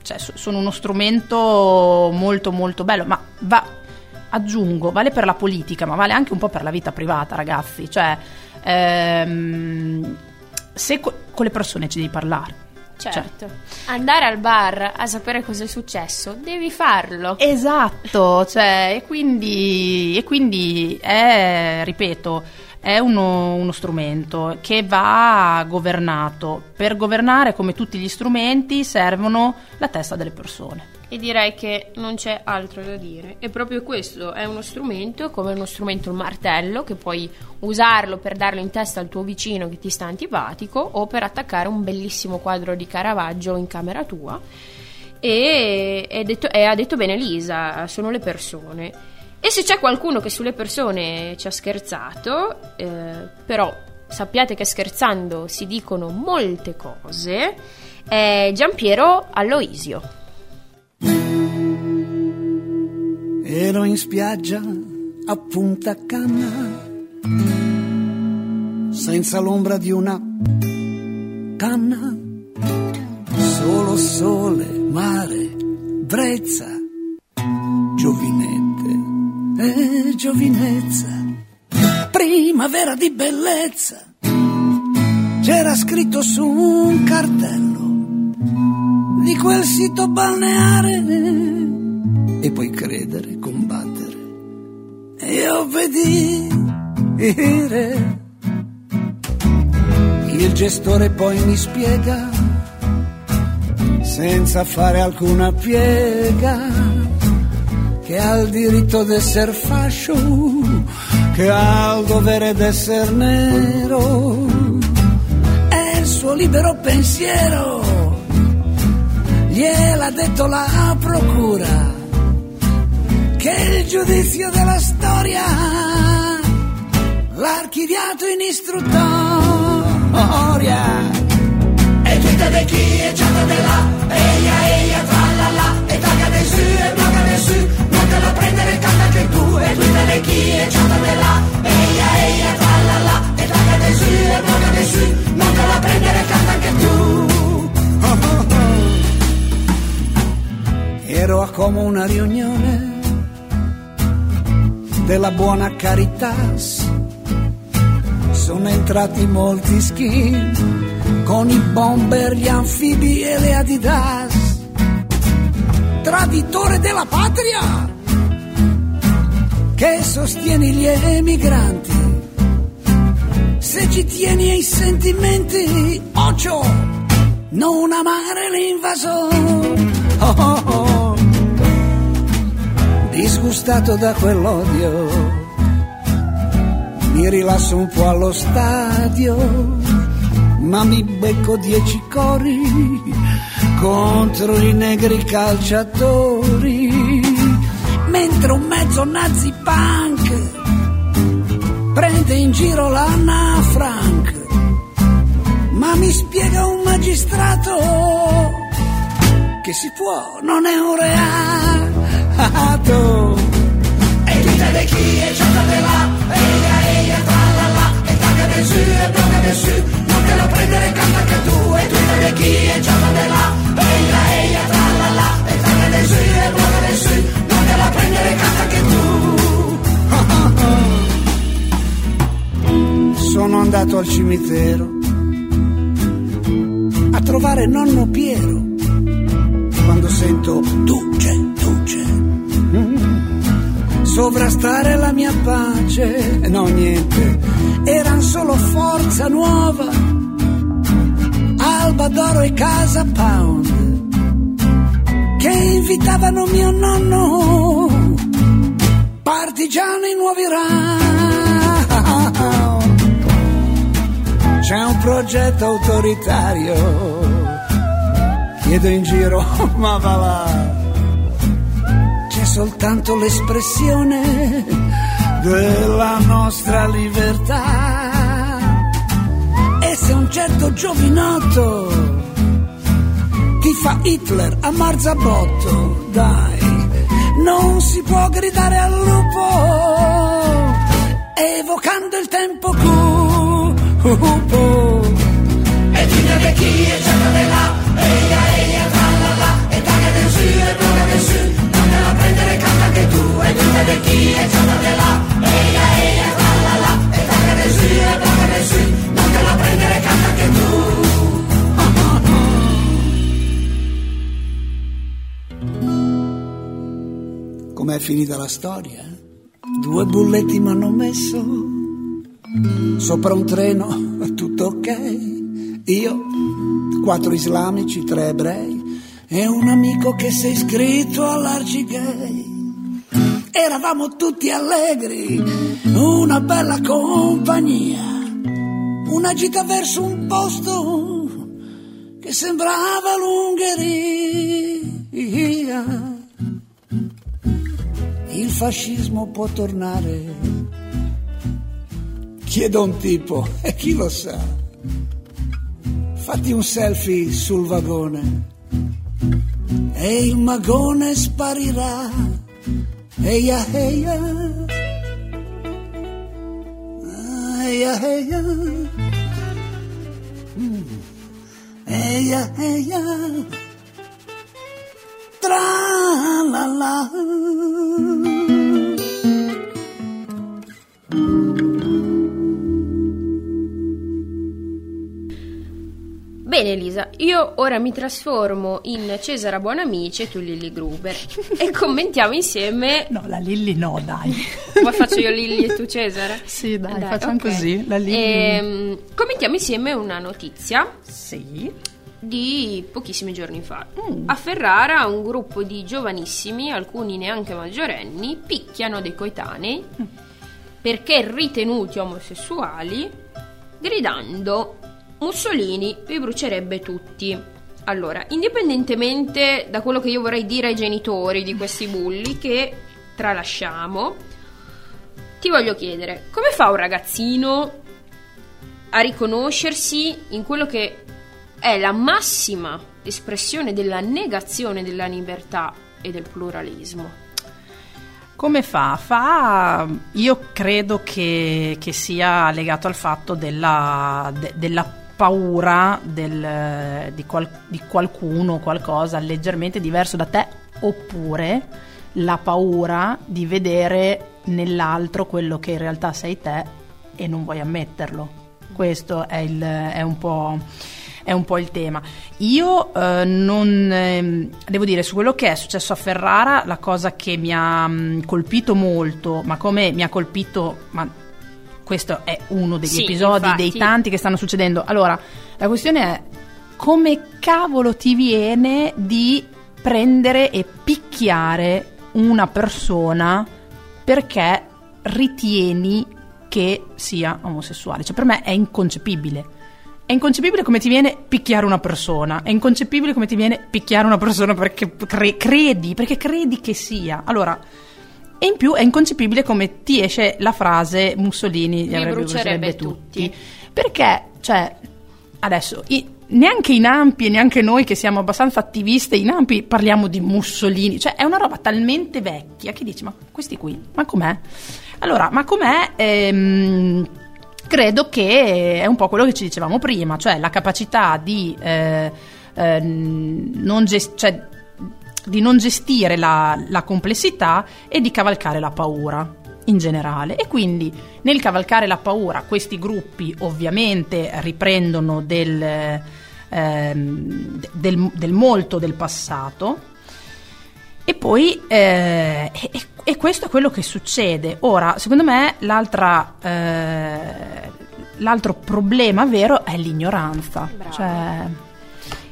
cioè, so- sono uno strumento molto molto bello, ma va, aggiungo, vale per la politica, ma vale anche un po' per la vita privata, ragazzi. Cioè, ehm, se co- con le persone ci devi parlare. Certo. Andare al bar a sapere cosa è successo, devi farlo. Esatto, cioè, e quindi, e quindi è, ripeto, è uno, uno strumento che va governato. Per governare, come tutti gli strumenti, servono la testa delle persone. E direi che non c'è altro da dire. E proprio questo è uno strumento, come uno strumento il martello, che puoi usarlo per darlo in testa al tuo vicino che ti sta antipatico o per attaccare un bellissimo quadro di Caravaggio in camera tua. E, detto- e ha detto bene Lisa, sono le persone. E se c'è qualcuno che sulle persone ci ha scherzato, eh, però sappiate che scherzando si dicono molte cose, è Giampiero Alloisio. Ero in spiaggia a Punta Canna, senza l'ombra di una canna, solo sole, mare, brezza, giovinette e giovinezza, primavera di bellezza. C'era scritto su un cartello di quel sito balneare e poi credere, combattere e obbedire. Il gestore poi mi spiega, senza fare alcuna piega, che ha il diritto d'esser fascio, che ha il dovere d'esser nero, è il suo libero pensiero, gliel'ha detto la procura che il giudizio della storia l'ha archiviato in istruttoria. E tutta de chi è già de là, eia eia tra canta anche tu, e tutta de chi è già de là, eia eia tra la la, e taga de su e de su, non te la prendere canta anche tu. Ero a come una riunione della buona carità. Sono entrati molti skin con i bomber, gli anfibi e le Adidas. Traditore della patria che sostieni gli emigranti. Se ci tieni ai sentimenti, occhio, non amare l'invasore. Oh, oh, oh disgustato da quell'odio, mi rilasso un po' allo stadio, ma mi becco dieci cori contro i negri calciatori, mentre un mezzo nazi punk prende in giro l'Anna Frank. Ma mi spiega un magistrato che si può, non è un reato. E tutte le chi e già da là, eia eia tra la la, e tagga del su e blocca del su, non te lo prendere canta anche tu, e tutte le chi e già da là, Sono andato al cimitero a trovare nonno Piero quando sento duce, duce. Sovrastare la mia pace, no niente, eran solo forza nuova, Alba d'Oro e Casa Pound, che invitavano mio nonno, partigiani nuovi round. C'è un progetto autoritario chiedo in giro, ma va là. C'è soltanto l'espressione della nostra libertà. E se un certo giovinotto ti fa Hitler a Marzabotto, dai, non si può gridare al lupo, evocando il tempo cupo. E tutte le chi e già da là, eia eia tra la la, e tagga del su e blocca del su, non te la prendere canta anche tu, e tutte le chi e già da là, eia eia tra la la, e tagga del su e blocca del su, non te la prendere canta anche tu. Com'è finita la storia? Due bulletti mi hanno messo sopra un treno, tutto ok. Io, quattro islamici, tre ebrei e un amico che si è iscritto all'Arcigay. Eravamo tutti allegri, una bella compagnia, una gita verso un posto che sembrava l'Ungheria. Il fascismo può tornare. Chiedo a un tipo, e chi lo sa? Fatti un selfie sul vagone e il magone sparirà. Eia, eia. Eia, eia. Mm. Eia, eia. Tra la la. Bene Elisa, io ora mi trasformo in Cesara Buonamici e tu Lilly Gruber e commentiamo insieme... No, la Lilly no, dai. Come faccio io Lilly e tu Cesara? Sì, dai, facciamo ok. così. La Lilly... Ehm, commentiamo insieme una notizia Sì. di pochissimi giorni fa. A Ferrara un gruppo di giovanissimi, alcuni neanche maggiorenni, picchiano dei coetanei perché ritenuti omosessuali, gridando Mussolini vi brucerebbe tutti. Allora, indipendentemente da quello che io vorrei dire ai genitori di questi bulli che tralasciamo, ti voglio chiedere, come fa un ragazzino a riconoscersi in quello che è la massima espressione della negazione della libertà e del pluralismo? Come fa? Fa, io credo che, che sia legato al fatto della, de- della paura del- di, qual- di qualcuno, qualcosa leggermente diverso da te, oppure la paura di vedere nell'altro quello che in realtà sei te e non vuoi ammetterlo. Questo è, il- è un po' è un po' il tema. Io eh, non ehm, devo dire su quello che è successo a Ferrara, la cosa che mi ha mh, colpito molto, ma come mi ha colpito, ma questo è uno degli Sì, episodi infatti. dei tanti che stanno succedendo. Allora, la questione è come cavolo ti viene di prendere e picchiare una persona perché ritieni che sia omosessuale? Cioè, per me è inconcepibile. È inconcepibile come ti viene picchiare una persona, è inconcepibile come ti viene picchiare una persona perché cre- credi, perché credi che sia. Allora, e in più è inconcepibile come ti esce la frase Mussolini li avrebbe brucerebbe tutti. tutti. Perché, cioè, adesso, i- neanche in Ampi e neanche noi che siamo abbastanza attiviste in Ampi parliamo di Mussolini. Cioè, è una roba talmente vecchia che dici, ma questi qui, ma com'è? Allora, ma com'è? Ehm, credo che è un po' quello che ci dicevamo prima, cioè la capacità di, eh, eh, non, ges- cioè, di non gestire la, la complessità e di cavalcare la paura in generale. E quindi nel cavalcare la paura questi gruppi ovviamente riprendono del, ehm, del- del molto del passato. E poi, eh, e, e- questo è quello che succede. Ora, secondo me, l'altra, eh, l'altro problema vero è l'ignoranza. Brava. Cioè,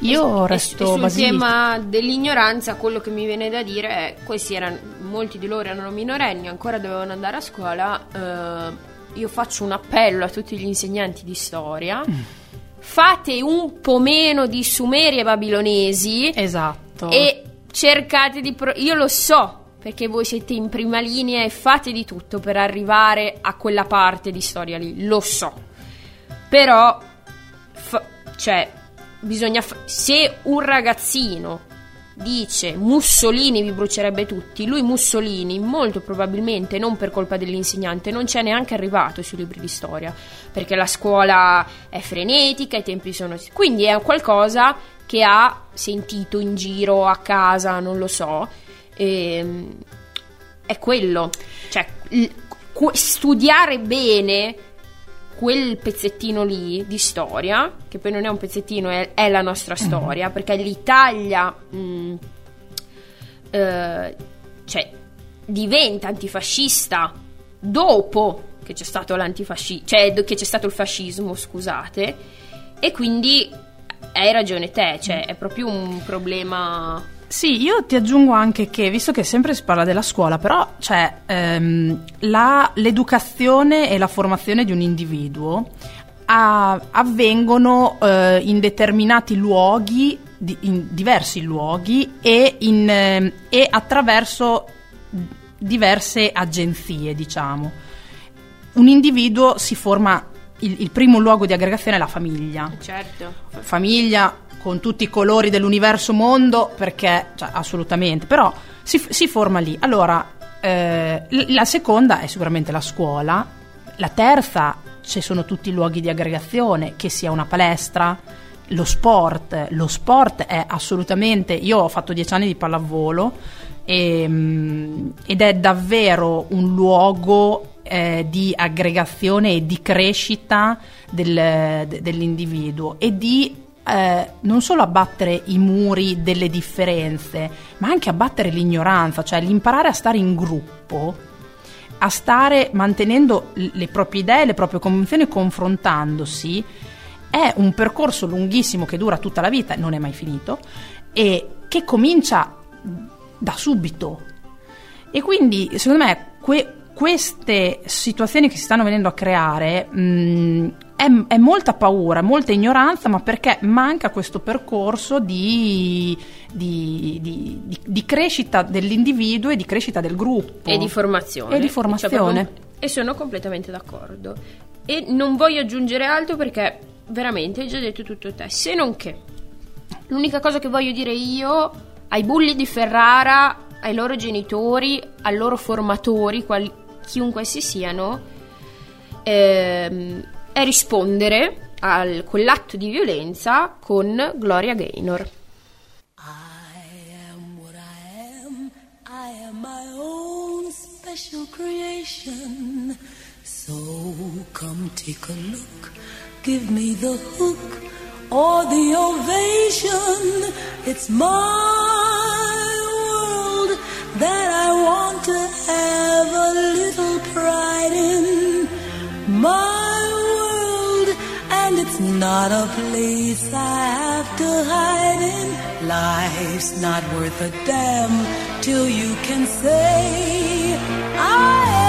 io resto e sul basilica. tema dell'ignoranza, quello che mi viene da dire è: questi erano, molti di loro erano minorenni, ancora dovevano andare a scuola. eh, io faccio un appello a tutti gli insegnanti di storia. Mm. Fate un po' meno di sumeri e babilonesi Esatto. e cercate di... pro- io lo so perché voi siete in prima linea e fate di tutto per arrivare a quella parte di storia lì, lo so. Però, fa- cioè, bisogna... fa- se un ragazzino dice Mussolini vi brucerebbe tutti, lui Mussolini molto probabilmente non per colpa dell'insegnante non c'è neanche arrivato sui libri di storia, perché la scuola è frenetica, i tempi sono... Quindi è qualcosa che ha sentito in giro, a casa, non lo so. Ehm, è quello. Cioè, studiare bene quel pezzettino lì di storia, che poi non è un pezzettino, è, è la nostra storia, perché l'Italia mh, eh, cioè, diventa antifascista dopo che c'è stato l'antifascismo, cioè che c'è stato il fascismo, scusate, e quindi hai ragione te, cioè è proprio un problema Sì, io ti aggiungo anche che, visto che sempre si parla della scuola, però cioè, ehm, la- l'educazione e la formazione di un individuo a- avvengono eh, in determinati luoghi, di- in diversi luoghi e, in, ehm, e attraverso diverse agenzie, diciamo. Un individuo si forma, il, il primo luogo di aggregazione è la famiglia certo. famiglia con tutti i colori dell'universo mondo, perché, cioè, assolutamente, però si, si forma lì. Allora, eh, la seconda è sicuramente la scuola, la terza ci sono tutti i luoghi di aggregazione, che sia una palestra, lo sport, lo sport è assolutamente, io ho fatto dieci anni di pallavolo e, mm, ed è davvero un luogo eh, di aggregazione e di crescita del- de- dell'individuo e di eh, non solo abbattere i muri delle differenze, ma anche abbattere l'ignoranza, cioè l'imparare a stare in gruppo, a stare mantenendo le proprie idee, le proprie convinzioni, confrontandosi, è un percorso lunghissimo che dura tutta la vita, non è mai finito, e che comincia da subito. E quindi, secondo me, que- queste situazioni che si stanno venendo a creare mh, è, è molta paura, molta ignoranza, ma perché manca questo percorso di, di- di- di- crescita dell'individuo e di crescita del gruppo. E di formazione. E di Cioè, formazione. proprio- e sono completamente d'accordo. E non voglio aggiungere altro perché veramente hai già detto tutto te. Se non che l'unica cosa che voglio dire io ai bulli di Ferrara, ai loro genitori, ai loro formatori, quali- chiunque essi siano, ehm, è rispondere a quell'atto di violenza con Gloria Gaynor. I am what I am. I am creation. So come take a look. Give me the hook or the ovation. It's my world that I want to have a little pride in. My and it's not a place I have to hide in. Life's not worth a damn till you can say, I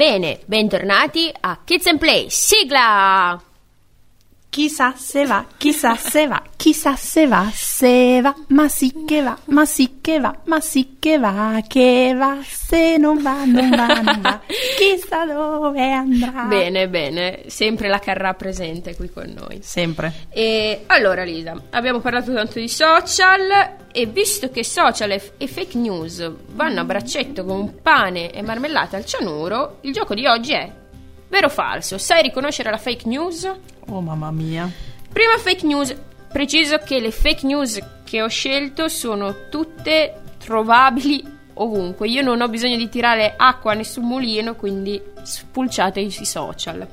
Bene, bentornati a Kids and Play. Sigla! Chissà se va, chissà se va, chissà se va, se va, ma sì che va, ma sì che va, ma sì che va, che va, se non va, non va, non va, chissà dove andrà. Bene, bene, sempre la Carrà presente qui con noi. Sempre. E allora Lisa, abbiamo parlato tanto di social e visto che social e, e fake news vanno a braccetto con pane e marmellata al cianuro, il gioco di oggi è vero o falso? Sai riconoscere la fake news? Oh mamma mia. Prima fake news, preciso che le fake news che ho scelto sono tutte trovabili ovunque. Io non ho bisogno di tirare acqua a nessun mulino, quindi spulciate sui social.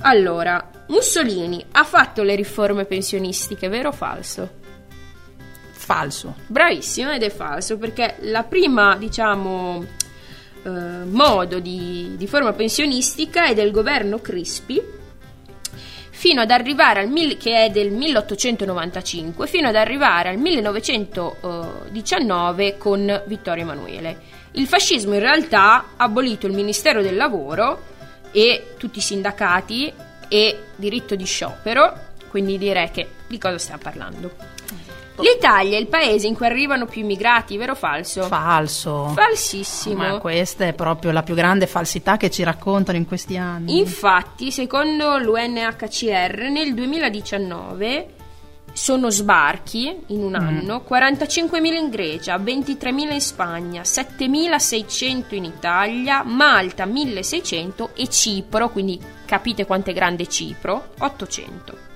Allora, Mussolini ha fatto le riforme pensionistiche, vero o falso? Falso. Bravissimo ed è falso perché la prima, diciamo, eh, modo di, di forma pensionistica è del governo Crispi fino ad arrivare al mil- che è del 1895 fino ad arrivare al 1919 con Vittorio Emanuele. Il fascismo in realtà ha abolito il Ministero del Lavoro e tutti i sindacati e diritto di sciopero, quindi direi che di cosa stiamo parlando. L'Italia è il paese in cui arrivano più immigrati, vero o falso? Falso. Falsissimo. Ma questa è proprio la più grande falsità che ci raccontano in questi anni. Infatti, secondo l'UNHCR, nel 2019 sono sbarchi in un anno, 45.000 in Grecia, 23.000 in Spagna, 7.600 in Italia, Malta 1.600 e Cipro, quindi capite quanto è grande Cipro, 800.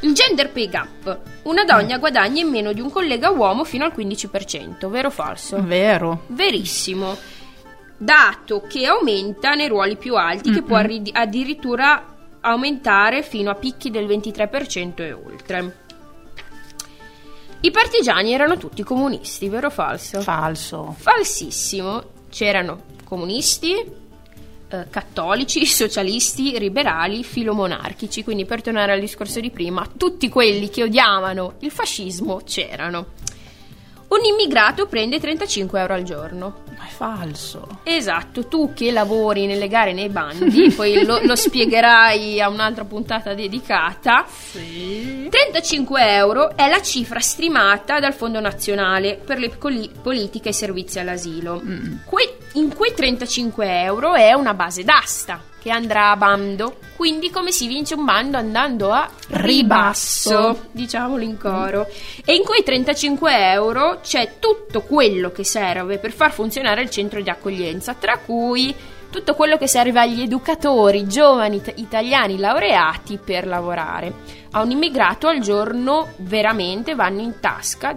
Il gender pay gap. Una donna guadagna in meno di un collega uomo fino al 15%, vero o falso? Vero. Verissimo. Dato che aumenta nei ruoli più alti, che può arri- addirittura aumentare fino a picchi del 23% e oltre. I partigiani erano tutti comunisti, vero o falso? Falso. Falsissimo. C'erano comunisti, eh, cattolici, socialisti, liberali, filomonarchici. Quindi, per tornare al discorso di prima, tutti quelli che odiavano il fascismo c'erano. Un immigrato prende 35 euro al giorno. Ma è falso. Esatto, tu che lavori nelle gare nei bandi, poi lo, lo spiegherai a un'altra puntata dedicata. Sì. 35 euro è la cifra stimata dal Fondo Nazionale per le coli- politiche e servizi all'asilo. Que- in quei 35 euro è una base d'asta che andrà a bando. Quindi come si vince un bando andando a ribasso, Ribasso. diciamolo in coro. E in quei 35 euro c'è tutto quello che serve per far funzionare il centro di accoglienza, tra cui tutto quello che serve agli educatori giovani it- italiani laureati per lavorare. A un immigrato al giorno veramente vanno in tasca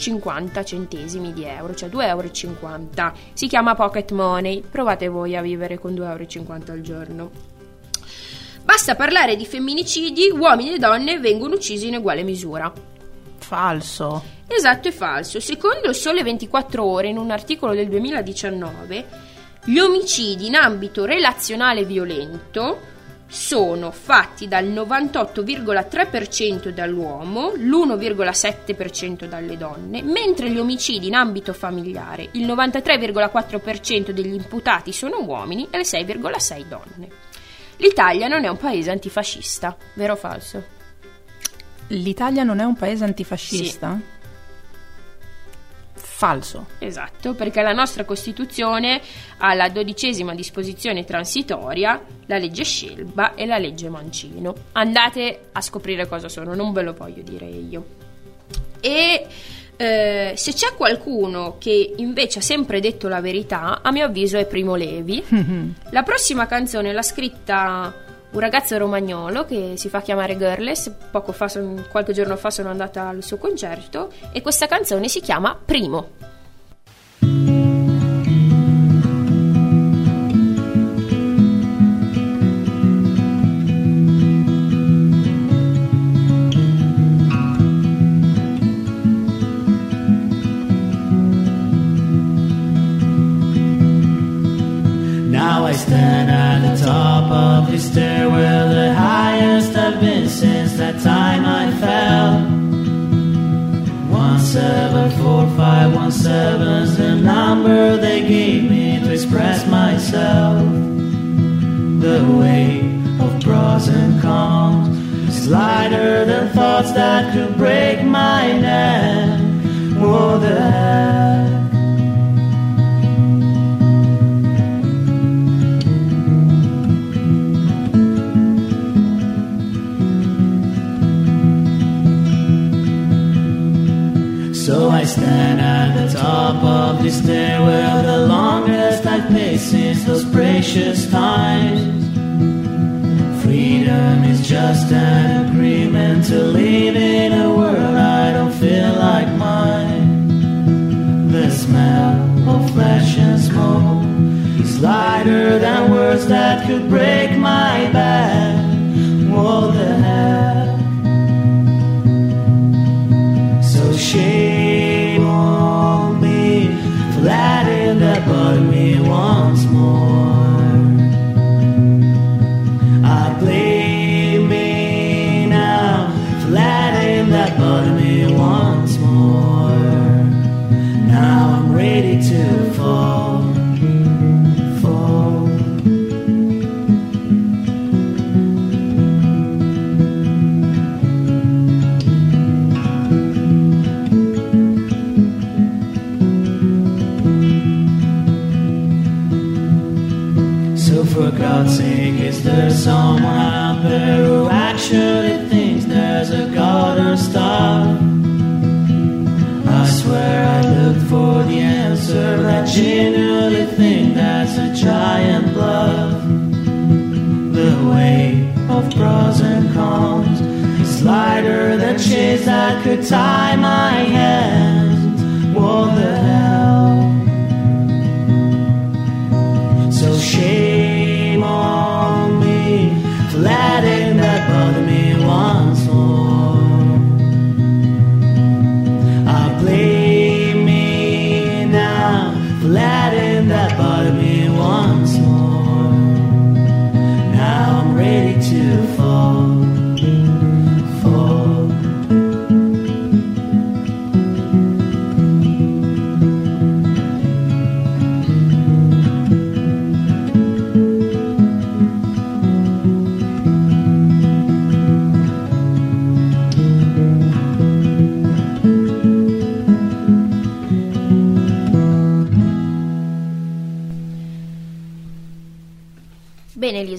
2,50 centesimi di euro, cioè 2,50 euro. Si chiama pocket money, provate voi a vivere con 2,50 euro al giorno. Basta parlare di femminicidi, uomini e donne vengono uccisi in uguale misura. Falso. Esatto e falso. Secondo il Sole 24 Ore, in un articolo del 2019, gli omicidi in ambito relazionale violento sono fatti dal 98,3% dall'uomo, l'1,7% dalle donne, mentre gli omicidi in ambito familiare, il 93,4% degli imputati sono uomini e le 6,6 donne. L'Italia non è un paese antifascista, vero o falso? L'Italia non è un paese antifascista? Falso. Esatto, perché la nostra Costituzione ha la dodicesima disposizione transitoria, la legge Scelba e la legge Mancino. Andate a scoprire cosa sono, non ve lo voglio dire io. E eh, se c'è qualcuno che invece ha sempre detto la verità, a mio avviso è Primo Levi. La prossima canzone l'ha scritta un ragazzo romagnolo che si fa chiamare Girles. Poco fa, qualche giorno fa sono andata al suo concerto e questa canzone si chiama Primo. Stand at the top of the stairwell, the highest I've been since that time I fell. One seven four five one seven's the number they gave me to express myself. The weight of pros and cons is lighter than thoughts that could break my neck. What the heck? Stand at the top of this stairwell, the longest I've paced since those precious times. Freedom is just an agreement to live in a world I don't feel like mine. The smell of flesh and smoke is lighter than words that could break my back. What the heck? So shame God's sake, is there someone out there who actually thinks there's a God or star? I swear I looked for the answer, but I genuinely think that's a giant bluff. The weight of pros and cons is lighter than chains that could tie my hands.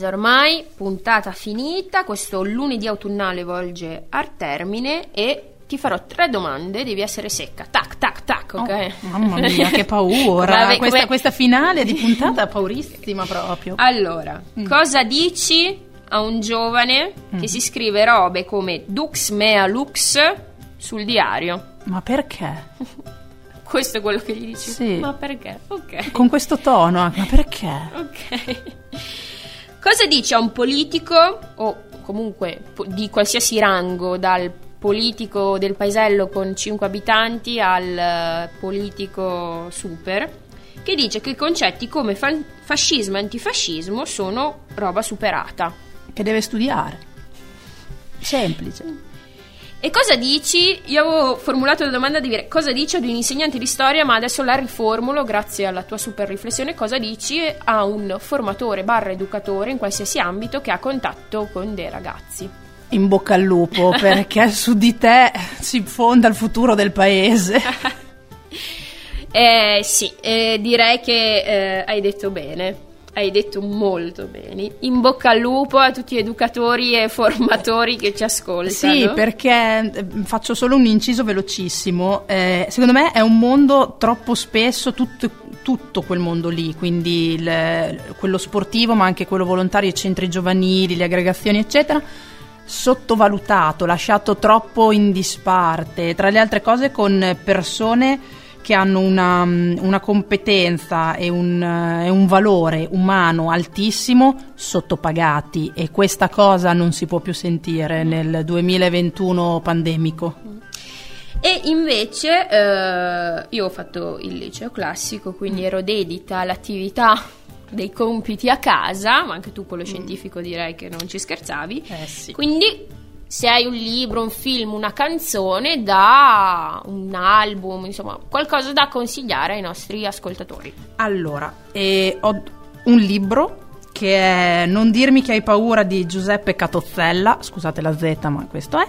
Elisa, ormai puntata finita, questo lunedì autunnale volge al termine e ti farò tre domande, devi essere secca. Tac, tac, tac, ok? Oh, mamma mia, che paura. Vabbè, questa, come- questa finale di puntata è paurissima proprio. Allora, Mm. cosa dici a un giovane che si scrive robe come Dux Mea Lux sul diario? Ma perché? Questo è quello che gli dici? Sì. Ma perché? Ok. Con questo tono anche, ma perché? Ok. Cosa dici a un politico o comunque di qualsiasi rango, dal politico del paesello con 5 abitanti al eh, politico super, che dice che concetti come fa- fascismo e antifascismo sono roba superata? Che deve studiare. Semplice. E cosa dici? Io avevo formulato la domanda di dire cosa dici ad un insegnante di storia, ma adesso la riformulo grazie alla tua super riflessione. Cosa dici a un formatore barra educatore in qualsiasi ambito che ha contatto con dei ragazzi? In bocca al lupo, perché su di te si fonda il futuro del paese. Eh, sì, eh, direi che eh, hai detto bene. Hai detto molto bene. In bocca al lupo a tutti gli educatori e formatori che ci ascoltano. Sì, perché faccio solo un inciso velocissimo. Eh, secondo me è un mondo troppo spesso tutto, tutto quel mondo lì, quindi il- quello sportivo, ma anche quello volontario, i centri giovanili, le aggregazioni, eccetera. Sottovalutato, lasciato troppo in disparte, tra le altre cose con persone che hanno una, una competenza e un, eh, e un valore umano altissimo sottopagati e questa cosa non si può più sentire nel 2021 pandemico. E invece eh, io ho fatto il liceo classico, quindi ero dedita all'attività dei compiti a casa, ma anche tu quello scientifico direi che non ci scherzavi. Eh sì. Quindi se hai un libro, un film, una canzone, da un album, insomma, qualcosa da consigliare ai nostri ascoltatori. Allora, eh, ho, un libro che è Non dirmi che hai paura di Giuseppe Catozzella, scusate la Z ma questo è,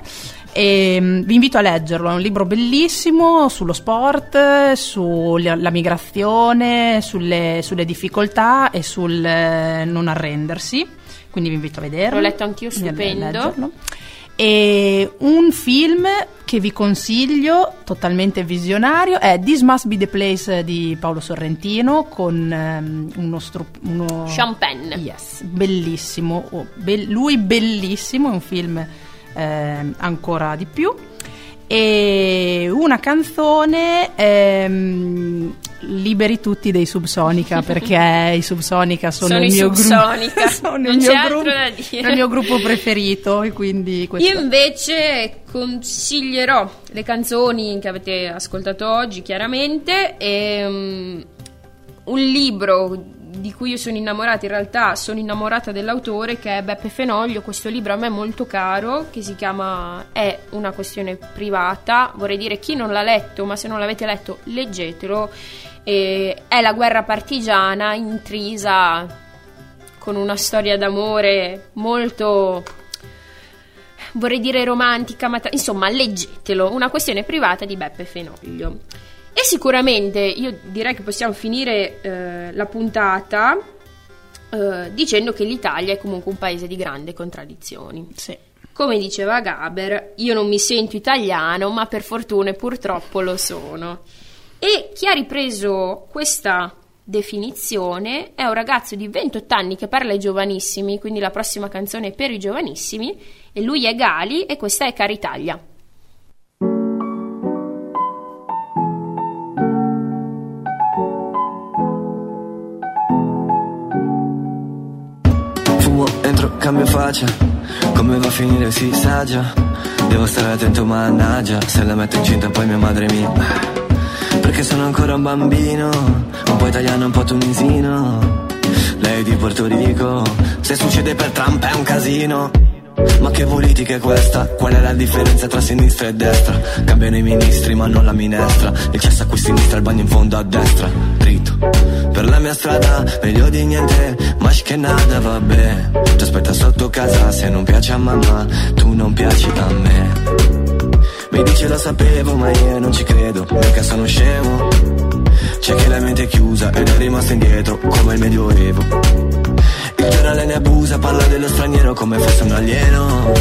e mm, vi invito a leggerlo, è un libro bellissimo sullo sport, sulla migrazione, sulle, sulle difficoltà e sul eh, non arrendersi, quindi vi invito a vederlo. L'ho letto anch'io, stupendo. E un film che vi consiglio, totalmente visionario, è This Must Be the Place di Paolo Sorrentino con ehm, uno, stru- uno Penn. Yes, bellissimo, oh, be- lui bellissimo, è un film ehm, ancora di più. E una canzone ehm, Liberi tutti dei Subsonica perché i Subsonica sono, Sono il mio gruppo sono il mio c'è altro gruppo- da dire. è il mio gruppo preferito e quindi questo Io invece consiglierò le canzoni che avete ascoltato oggi, chiaramente, e mm, un libro di cui io sono innamorata, in realtà sono innamorata dell'autore che è Beppe Fenoglio, questo libro a me è molto caro, che si chiama È una questione privata, vorrei dire chi non l'ha letto, ma se non l'avete letto leggetelo, E è la guerra partigiana intrisa con una storia d'amore molto vorrei dire romantica, ma tra- insomma, leggetelo, una questione privata di Beppe Fenoglio. E sicuramente io direi che possiamo finire eh, la puntata eh, dicendo che l'Italia è comunque un paese di grandi contraddizioni. Sì. Come diceva Gaber, io non mi sento italiano, ma per fortuna e purtroppo lo sono. E chi ha ripreso questa definizione è un ragazzo di 28 anni che parla ai giovanissimi, quindi la prossima canzone è per i giovanissimi, e lui è Gali e questa è Caritalia. Fumo, entro, cambio faccia. Come va a finire si sa già Devo stare attento mannaggia. Se la metto incinta poi mia madre mi Perché sono ancora un bambino. Un po' italiano, un po' tunisino. Lei di Porto Rico. Se succede per Trump è un casino. Ma che politica è questa? Qual è la differenza tra sinistra e destra? Cambiano i ministri ma non la minestra. Il cesso a qui a sinistra, il bagno in fondo a destra. Dritto. Per la mia strada, meglio di niente. Ma che nada, vabbè. Ti aspetta sotto casa se non piace a mamma Tu non piaci a me Mi dice lo sapevo ma io non ci credo Mica sono scemo. C'è che la mente è chiusa ed è rimasto indietro Come il medioevo. Il giornale ne abusa, parla dello straniero come fosse un alieno.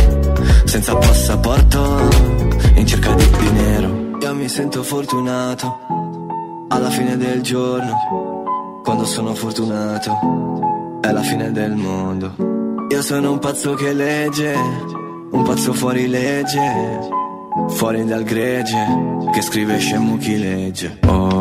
Senza passaporto, in cerca di dinero Io mi sento fortunato, alla fine del giorno Quando sono fortunato, è la fine del mondo. Io sono un pazzo che legge, un pazzo fuori legge Fuori dal gregge, che scrive scemo chi legge. Oh,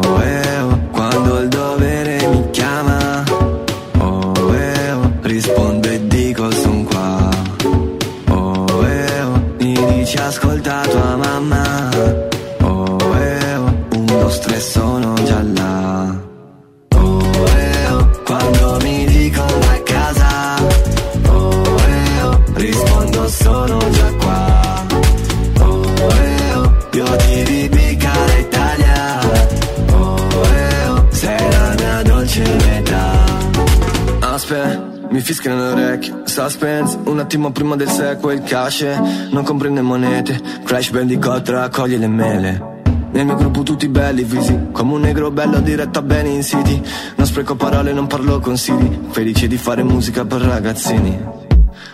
attimo prima del sequel cash Non comprende monete. Crash Bandicoot raccoglie le mele. Nel mio gruppo tutti belli visi Come un negro bello diretto a bene in city. Non spreco parole, non parlo consigli Felice di fare musica per ragazzini.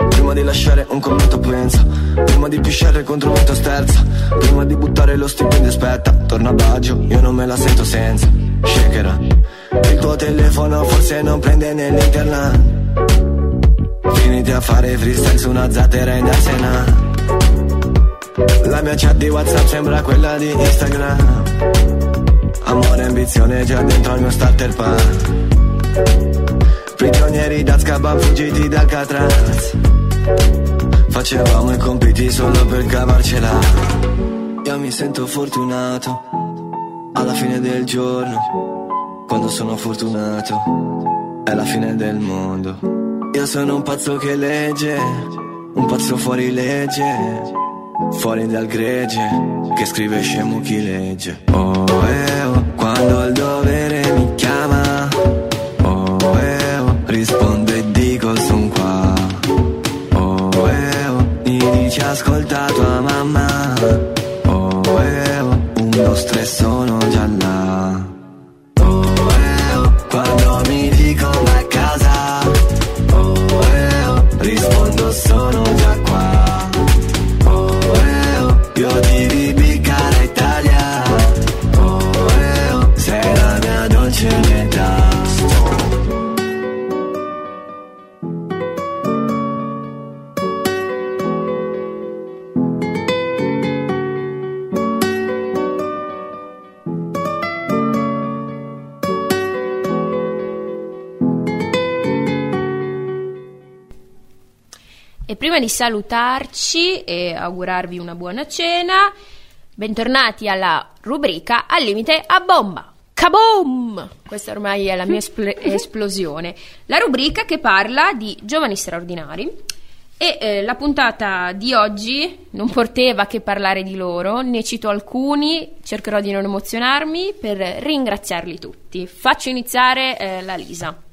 Prima di lasciare un commento pensa Prima di pisciare contro vento sterza Prima di buttare lo stipendio aspetta Torna a Baggio, io non me la sento senza. Shakera Il tuo telefono forse non prende nell'internet Finiti a fare freestyle su una zattera in Arsena La mia chat di Whatsapp sembra quella di Instagram. Amore e ambizione già dentro al mio starter pack. Prigionieri d'Azkaban fuggiti dal Catraz. Facevamo i compiti solo per cavarcela. Io mi sento fortunato Alla fine del giorno Quando sono fortunato È la fine del mondo Io sono un pazzo che legge Un pazzo fuori legge Fuori dal gregge Che scrive scemo chi legge Oh, eh, oh Quando il dovere mi chiama Oh, eh, oh rispondo e dico son qua. Oh, eh, oh, mi dici ascolta tua mamma. Oh, eh, oh, un, due, tre, sono già là. Di salutarci e augurarvi una buona cena, bentornati alla rubrica Al limite a bomba. Kaboom! Questa ormai è la mia espl- esplosione. La rubrica che parla di giovani straordinari. E eh, la puntata di oggi non porteva che parlare di loro, ne cito alcuni, cercherò di non emozionarmi per ringraziarli tutti. Faccio iniziare eh, la Lisa.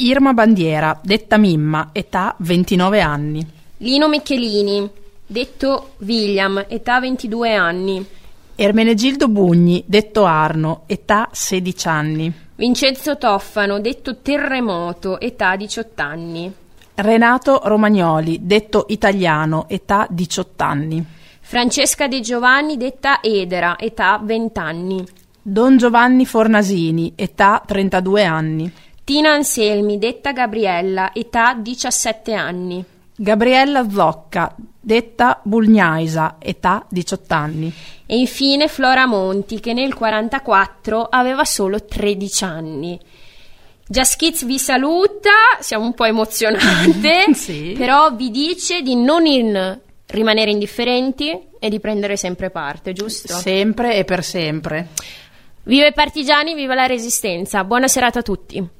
Irma Bandiera, detta Mimma, età 29 anni. Lino Michelini, detto William, età 22 anni. Ermenegildo Bugni, detto Arno, età 16 anni. Vincenzo Toffano, detto Terremoto, età 18 anni. Renato Romagnoli, detto Italiano, età 18 anni. Francesca De Giovanni, detta Edera, età 20 anni. Don Giovanni Fornasini, età 32 anni. Tina Anselmi, detta Gabriella, età 17 anni. Gabriella Zocca, detta Bulgnaisa, età 18 anni. E infine Flora Monti, che nel 44 aveva solo 13 anni. Just Kids vi saluta, siamo un po' emozionate, Sì. però vi dice di non in- rimanere indifferenti e di prendere sempre parte, giusto? Sempre e per sempre. Viva i partigiani, viva la resistenza. Buona serata a tutti.